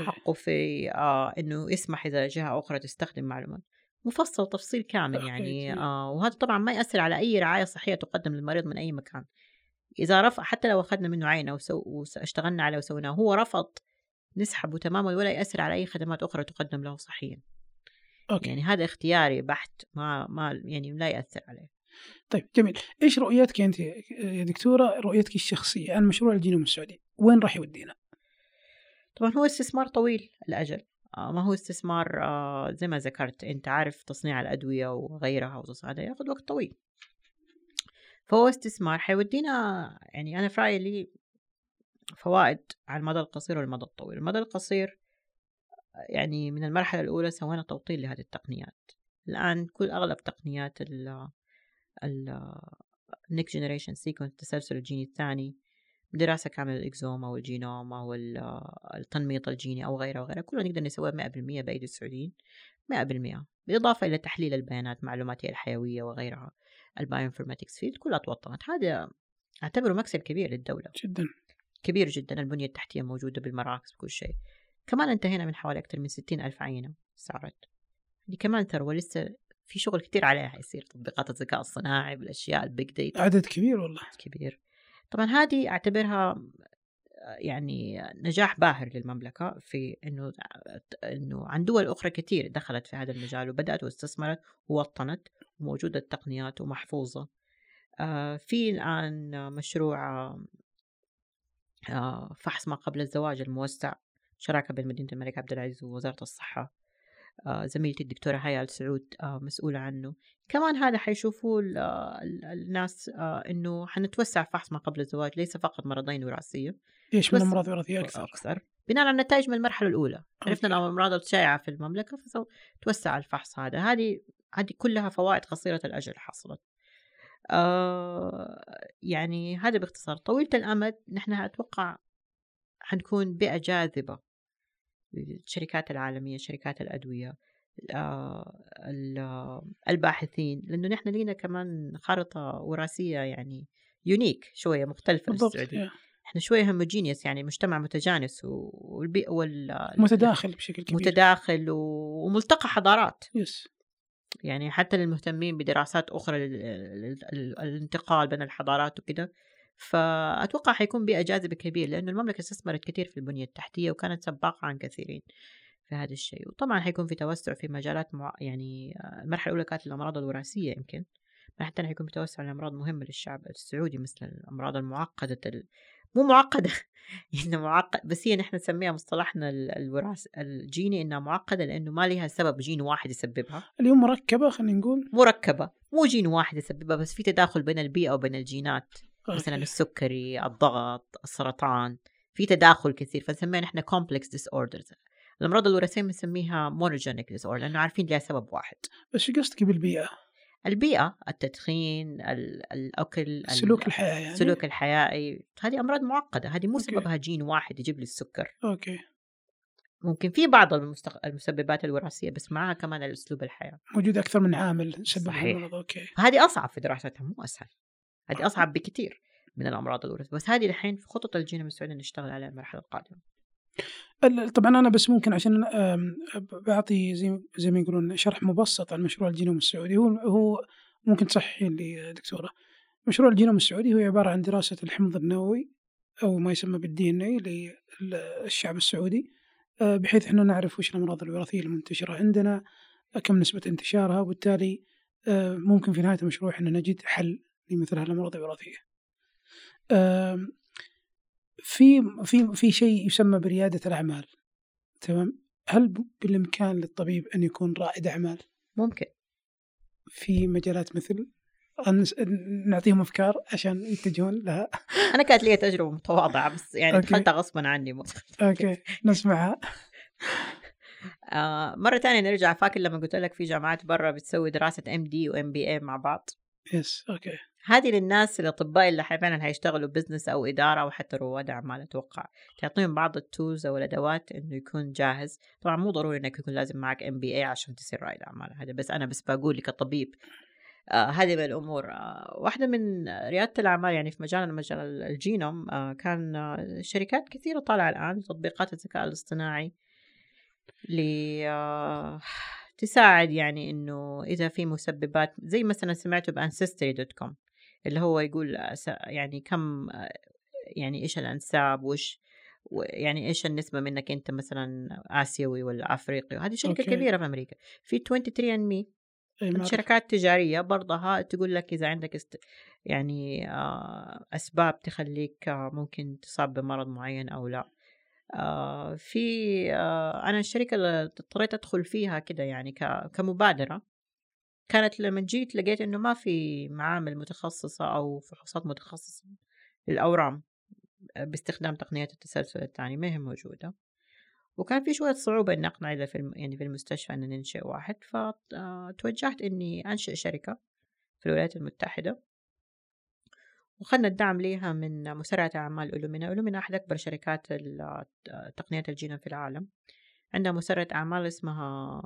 حقه في آه إنه يسمح إذا جهة أخرى تستخدم معلومات. مفصل تفصيل كامل يعني آه وهذا طبعا ما يأثر على أي رعاية صحية تقدم للمريض من أي مكان. إذا رفض حتى لو أخذنا منه عينه واشتغلنا عليه وسويناه هو رفض نسحبه تماما ولا يأثر على أي خدمات أخرى تقدم له صحيا. okay. يعني هذا اختياري بحت ما ما يعني لا يأثر عليه. طيب جميل. إيش رؤيتك أنت يا دكتورة؟ رؤيتك الشخصية عن مشروع الجينوم السعودي وين راح يودينا؟ طبعا هو استثمار طويل الأجل. آه، ما هو استثمار آه، زي ما ذكرت أنت عارف تصنيع الأدوية وغيرها هذا ياخذ وقت طويل. فهو استثمار حيودينا يعني أنا في رأيي لي فوائد على المدى القصير والمدى الطويل. المدى القصير يعني من المرحلة الأولى سوينا توطين لهذه التقنيات. الآن كل أغلب تقنيات ال next generation sequence التسلسل الجيني الثاني دراسة كاملة لل exome والجينوم أو التنميط الجيني أو غيره وغيره. كله نقدر نسويه 100% بأيدي السعوديين. 100% بالإضافة إلى تحليل البيانات معلوماتية الحيوية وغيرها. ال bioinformatics field كلها توطنت هذا أعتبره مكسب كبير للدولة. جدا. كبير جدا البنية التحتية موجودة بالمراكز بكل شيء. كمان انتهينا من حوالي أكثر من ستين ألف عينة صارت. دي كمان ثروة لسه في شغل كتير عليها حيصير تطبيقات الذكاء الصناعي بالأشياء البيج ديتا عدد كبير والله. كبير. طبعا هذه أعتبرها يعني نجاح باهر للمملكة في إنه إنه عن دول أخرى كثير دخلت في هذا المجال وبدأت واستثمرت ووطنت وموجودة التقنيات ومحفوظة. آه، في الآن مشروع آه، فحص ما قبل الزواج الموسع شراكة بين مدينة الملك عبد العزيز ووزارة الصحة. زميلتي الدكتورة هيا آل سعود آه، مسؤولة عنه. كمان هذا حيشوفوا الناس آه، إنه حنتوسع فحص ما قبل الزواج ليس فقط مرضين وراثية. ليش من أمراض وراثية أكثر؟ أكثر. بناء على النتائج من المرحلة الأولى. عرفنا الأمراض الشائعة في المملكة فتوسع الفحص هذا. هذه هذه كلها فوائد قصيرة الأجل حصلت. آه يعني هذا باختصار طويلة الأمد نحن أتوقع حنكون بيئة جاذبة. للشركات العالمية شركات الأدوية الباحثين لأنه نحن لينا كمان خارطة وراثية يعني يونيك شوية مختلفة بالضبط السعودية. إحنا شوية هوموجينيوس يعني مجتمع متجانس والبيئة وال متداخل بشكل كبير. متداخل وملتقى حضارات. يس يعني حتى للمهتمين بدراسات أخرى الانتقال بين الحضارات وكده فأتوقع حيكون بيئة جاذبة كبير لأنه المملكة استثمرت كثير في البنية التحتية وكانت سباقة عن كثيرين في هذا الشيء. وطبعا حيكون في توسع في مجالات مع... يعني المرحلة الأولى كانت الأمراض الوراثية يمكن حتى حيكون في توسع لأمراض مهمة للشعب السعودي مثل الأمراض المعقدة ال... مو معقدة إنه معقد بس هي نحن نسميها مصطلحنا الوراث الجيني إنها معقدة لأنه ما لها سبب جين واحد يسببها. اليوم مركبة خلينا نقول. مركبة مو جين واحد يسببها بس في تداخل بين البيئة وبين الجينات. مثلا السكري الضغط السرطان في تداخل كثير فنسميها نحن complex disorders. الأمراض الوراثية بنسميها monogenic disorder لأنه عارفين لها سبب واحد. بس شو قصدك بالبيئة؟ البيئة التدخين الأكل سلوك الحياة يعني؟ سلوك الحياة هذه أمراض معقدة هذه مو سببها جين واحد يجيب لي السكر. okay. ممكن في بعض المستق... المسببات الوراثية بس معها كمان الأسلوب الحياة. موجود أكثر من عامل سبب صحيح. المرض okay. هذه أصعب في دراستها مو أسهل. هذه أصعب بكثير من الأمراض الوراثية بس هذه الحين في خطط الجينوم السعودي نشتغل عليها المرحلة القادمة. طبعا أنا بس ممكن عشان بعطي زي زي ما يقولون شرح مبسط عن مشروع الجينوم السعودي. هو هو ممكن تصححين لي دكتورة. مشروع الجينوم السعودي هو عبارة عن دراسة الحمض النووي أو ما يسمى بالدي ان اي للشعب السعودي آه، بحيث إحنا نعرف وش الأمراض الوراثية المنتشرة عندنا كم نسبة انتشارها وبالتالي آه، ممكن في نهاية المشروع إحنا نجد حل لمثل هذه الامراض الوراثية. في في في شيء يسمى بريادة الأعمال تمام؟ هل بالإمكان للطبيب أن يكون رائد أعمال؟ ممكن. في مجالات مثل نعطيهم أفكار عشان يتجهون لها. أنا كانت لي تجربة متواضعة بس يعني دخلتها غصبا عني okay نسمعها. آه مرة ثانية نرجع فاكر لما قلت لك في جامعات برا بتسوي دراسة MD و MBA مع بعض؟ yes okay. هذه للناس الأطباء اللي فعلا حيشتغلوا business أو إدارة أو حتى رواد أعمال أتوقع. تعطيهم بعض ال tools أو الأدوات إنه يكون جاهز. طبعا مو ضروري إنك يكون لازم معك MBA عشان تصير رائد أعمال هذا بس أنا بس بقول كطبيب آه هذه من الأمور. آه واحدة من ريادة الأعمال يعني في مجال مجال الجينوم آه كان آه شركات كثيرة طالعة الآن تطبيقات الذكاء الاصطناعي ل آه تساعد يعني إنه إذا في مسببات زي مثلا سمعتوا ب Ancestry dot com اللي هو يقول يعني كم يعني إيش الأنساب وش يعني إيش النسبة منك أنت مثلا آسيوي ولا أفريقي؟ وهذه شركة okay. كبيرة في أمريكا. في 23 ان مي شركات تجارية برضها تقول لك إذا عندك است... يعني آه، أسباب تخليك آه، ممكن تصاب بمرض معين أو لا. آه، في أنا الشركة اللي اضطريت أدخل فيها كده يعني كمبادرة. كانت لما جيت لقيت إنه ما في معامل متخصصة أو فحوصات متخصصة للأورام باستخدام تقنيات التسلسل الثاني ما هي موجودة. وكان في شوية صعوبة إني أقنع إذا في يعني في المستشفى إن ننشئ واحد. فتوجهت إني أنشئ شركة في الولايات المتحدة. وخدنا الدعم ليها من مسرعة أعمال ألومينا. ألومينا أحد أكبر شركات تقنية الجينوم في العالم. عندها مسرعة أعمال اسمها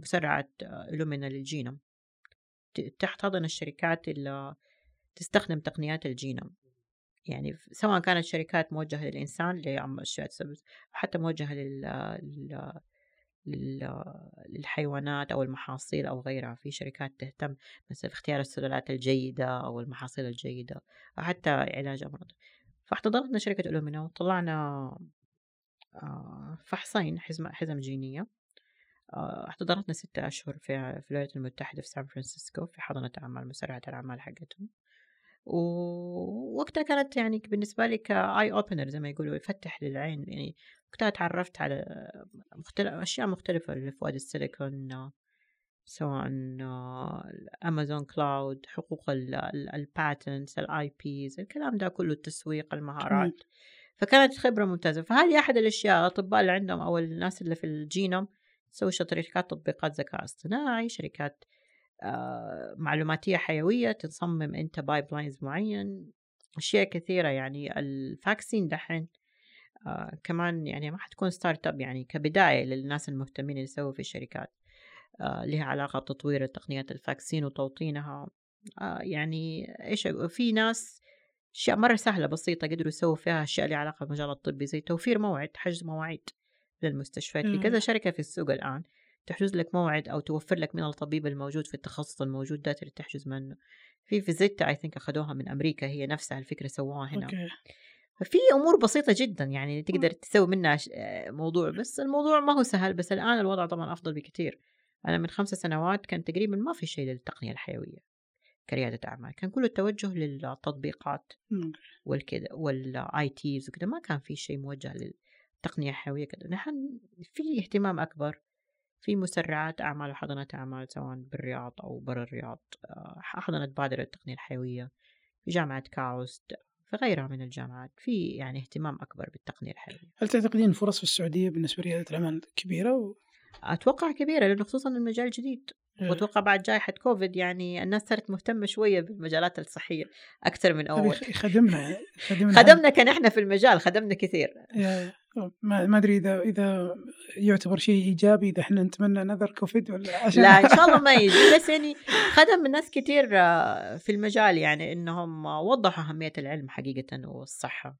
مسرعة لومينا للجينوم. تحتضن الشركات اللي تستخدم تقنيات الجينوم. يعني سواء كانت شركات موجهة للإنسان اللي أشياء تسبب حتى موجهة لل... لل... للحيوانات أو المحاصيل أو غيرها. في شركات تهتم مثلا في اختيار السلالات الجيدة أو المحاصيل الجيدة أو حتى علاج أمراض. فاحتضنتنا شركة ألومينا وطلعنا آه، فحصين حزم حزم جينية. احتضنتنا ستة أشهر في في الولايات المتحدة في سان فرانسيسكو في حضانة أعمال مسرعة الأعمال حقتهم. ووقتها كانت يعني بالنسبة لي ك eye opener زي ما يقولوا يفتح للعين يعني وقتها تعرفت على مختلف أشياء مختلفة اللي في وادي السيليكون سواء Amazon cloud حقوق ال patents ال IPs الكلام ده كله التسويق المهارات. فكانت خبرة ممتازة. فهذه أحد الأشياء الأطباء اللي عندهم أو الناس اللي في الجينوم تسوي شركات تطبيقات ذكاء اصطناعي شركات آه معلوماتية حيوية تصمم أنت pipelines معين أشياء كثيرة يعني. ال vaccine دحين آه كمان يعني ما حتكون startup يعني كبداية للناس المهتمين اللي يسووا في الشركات آه لها علاقة بتطوير تقنيات ال vaccine وتوطينها. يعني إيش في ناس أشياء مرة سهلة بسيطة قدروا يسووا فيها أشياء لها علاقة بالمجال الطبي زي توفير موعد حجز مواعيد. للمستشفيات في كذا شركة في السوق الآن تحجز لك موعد أو توفر لك من الطبيب الموجود في التخصص الموجود ده اللي تحجز منه. في فيزيتا I think أخذوها من أمريكا هي نفسها الفكرة سووها هنا. okay. ففي أمور بسيطة جدا يعني تقدر تسوي منها موضوع بس الموضوع ما هو سهل بس الآن الوضع طبعا أفضل بكثير أنا من خمسة سنوات كان تقريبا ما في شيء للتقنية الحيوية كريادة أعمال. كان كله التوجه للتطبيقات والكذا وال ITs وكذا ما كان في شيء موجه للتقنيه الحيويه كذا. نحن في اهتمام أكبر في مسرعات أعمال وحضانات أعمال سواء بالرياض أو برا الرياض حضنت بادرة التقنية الحيوية في جامعة كاوست في غيرها من الجامعات في يعني اهتمام أكبر بالتقنية الحيوية. هل تعتقدين فرص في السعودية بالنسبة لريادة الأعمال كبيرة؟ و... أتوقع كبيرة لأنه خصوصا المجال جديد. إيه. وأتوقع بعد جائحة كوفيد يعني الناس صارت مهتمة شوية بالمجالات الصحية أكثر من أول. خدمنا خدمنا خدمنا كان إحنا في المجال خدمنا كثير. ما أدري إذا إذا يعتبر شيء إيجابي إذا إحنا نتمنى نذر كوفيد ولا عشان لا إن شاء الله ما يجي. بس يعني خدم الناس كثير آه، في المجال يعني إنهم وضحوا أهمية العلم حقيقة والصحة.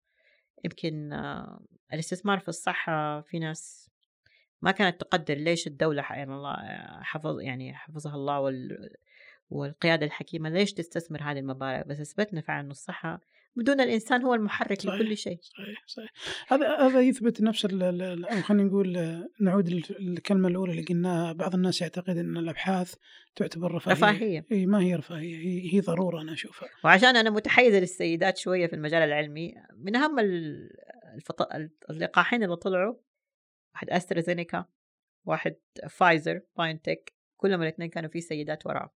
يمكن آه، الاستثمار في الصحة في ناس ما كانت تقدر. ليش الدولة يعني الله حفظ يعني حفظها الله وال والقيادة الحكيمة ليش تستثمر هذه المبالغ؟ بس أثبتنا فعلا أن الصحة بدون الإنسان هو المحرك صحيح لكل شيء. صحيح صحيح. هذا هذا يثبت نفس أو خلينا نقول نعود للكلمة الأولى اللي قلناها. بعض الناس يعتقد أن الأبحاث تعتبر رفاهية. رفاهية. إي ما هي رفاهية هي, هي ضرورة أنا أشوفها. وعشان أنا متحيزة للسيدات شوية في المجال العلمي من أهم الفط... اللقاحين اللي طلعوا واحد أسترازينيكا واحد فايزر باينتك كلهم الاثنين كانوا في سيدات وراه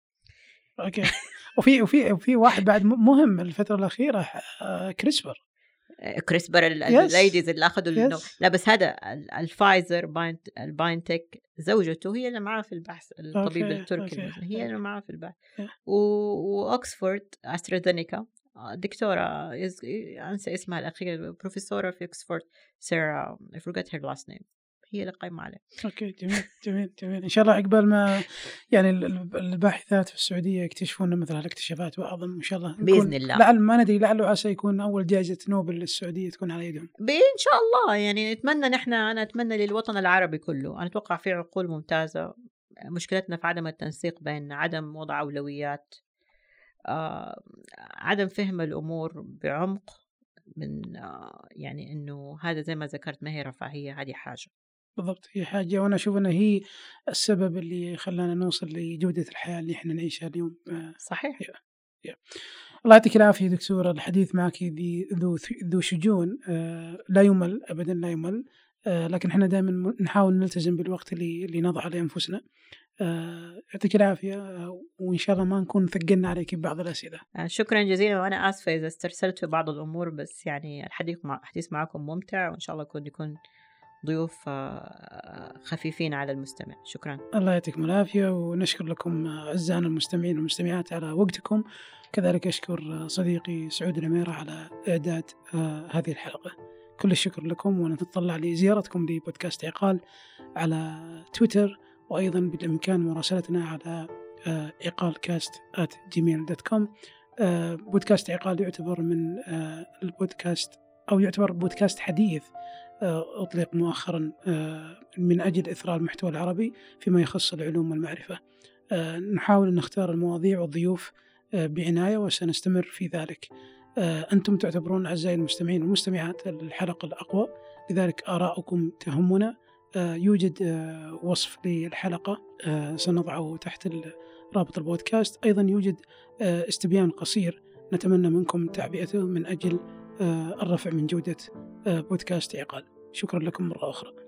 okay وفي وفي وفي واحد بعد مهم الفترة الأخيرة آه، كريسبر كريسبر ال ladies اللي أخذوا yes. لا بس هذا الفايزر باينت الباينتك زوجته هي اللي معاه في البحث الطبيب okay. التركي okay. هي اللي معاه في البحث yeah. واوكسفورد أسترازينيكا دكتورة أنسى اسمها الأخير بروفيسورة في أكسفورد سيرا I forgot her last name هي اللي قايمة عليه. أوكي جميل جميل جميل. إن شاء الله عقبال ما يعني الباحثات في السعودية يكتشفون مثل هالاكتشافات وأعظم إن شاء الله بإذن الله. لعل ما ندري لعله عسى يكون أول جائزة نوبل للسعودية تكون على يدهم. ان شاء الله. يعني نتمنى نحن أنا أتمنى للوطن العربي كله. أنا أتوقع في عقول ممتازة. مشكلتنا في عدم التنسيق بين عدم وضع أولويات آه عدم فهم الأمور بعمق من آه يعني إنه هذا زي ما ذكرت ما هي رفاهية هذه حاجة. بالضبط هي حاجة وأنا أشوف أنها هي السبب اللي خلانا نوصل لجودة الحياة اللي إحنا نعيشها اليوم. آه، صحيح. يا. يا. الله يعطيك العافية دكتورة الحديث معك ذو ذو شجون. آه لا يمل أبدا لا يمل. آه لكن إحنا دائما نحاول نلتزم بالوقت اللي اللي نضعه لأنفسنا. آه، يعطيك العافية آه، وإن شاء الله ما نكون ثقلنا عليك ببعض الأسئلة. شكرا جزيلا وأنا آسفة إذا استرسلت في بعض الأمور بس يعني الحديث مع الحديث معكم ممتع وإن شاء الله يكون يكون ضيوف آه، خفيفين على المستمع. شكرا. الله يعطيكم العافية ونشكر لكم أعزائنا المستمعين والمستمعات على وقتكم. كذلك أشكر صديقي سعود الأميرة على إعداد آه، هذه الحلقة. كل الشكر لكم ونتطلع لزيارتكم لبودكاست عقال على تويتر وأيضا بالإمكان مراسلتنا على آه، عقال كاست dot com بودكاست عقال يعتبر من البودكاست أو يعتبر بودكاست حديث آه، أطلق مؤخرا آه، من أجل إثراء المحتوى العربي فيما يخص العلوم والمعرفة. آه، نحاول أن نختار المواضيع والضيوف بعناية وسنستمر في ذلك. أنتم تعتبرون أعزائي المستمعين والمستمعات الحلقة الأقوى لذلك آراؤكم تهمنا. يوجد وصف للحلقة سنضعه تحت رابط البودكاست. أيضا يوجد استبيان قصير. نتمنى منكم تعبئته من أجل الرفع من جودة بودكاست عقال. شكرا لكم مرة أخرى.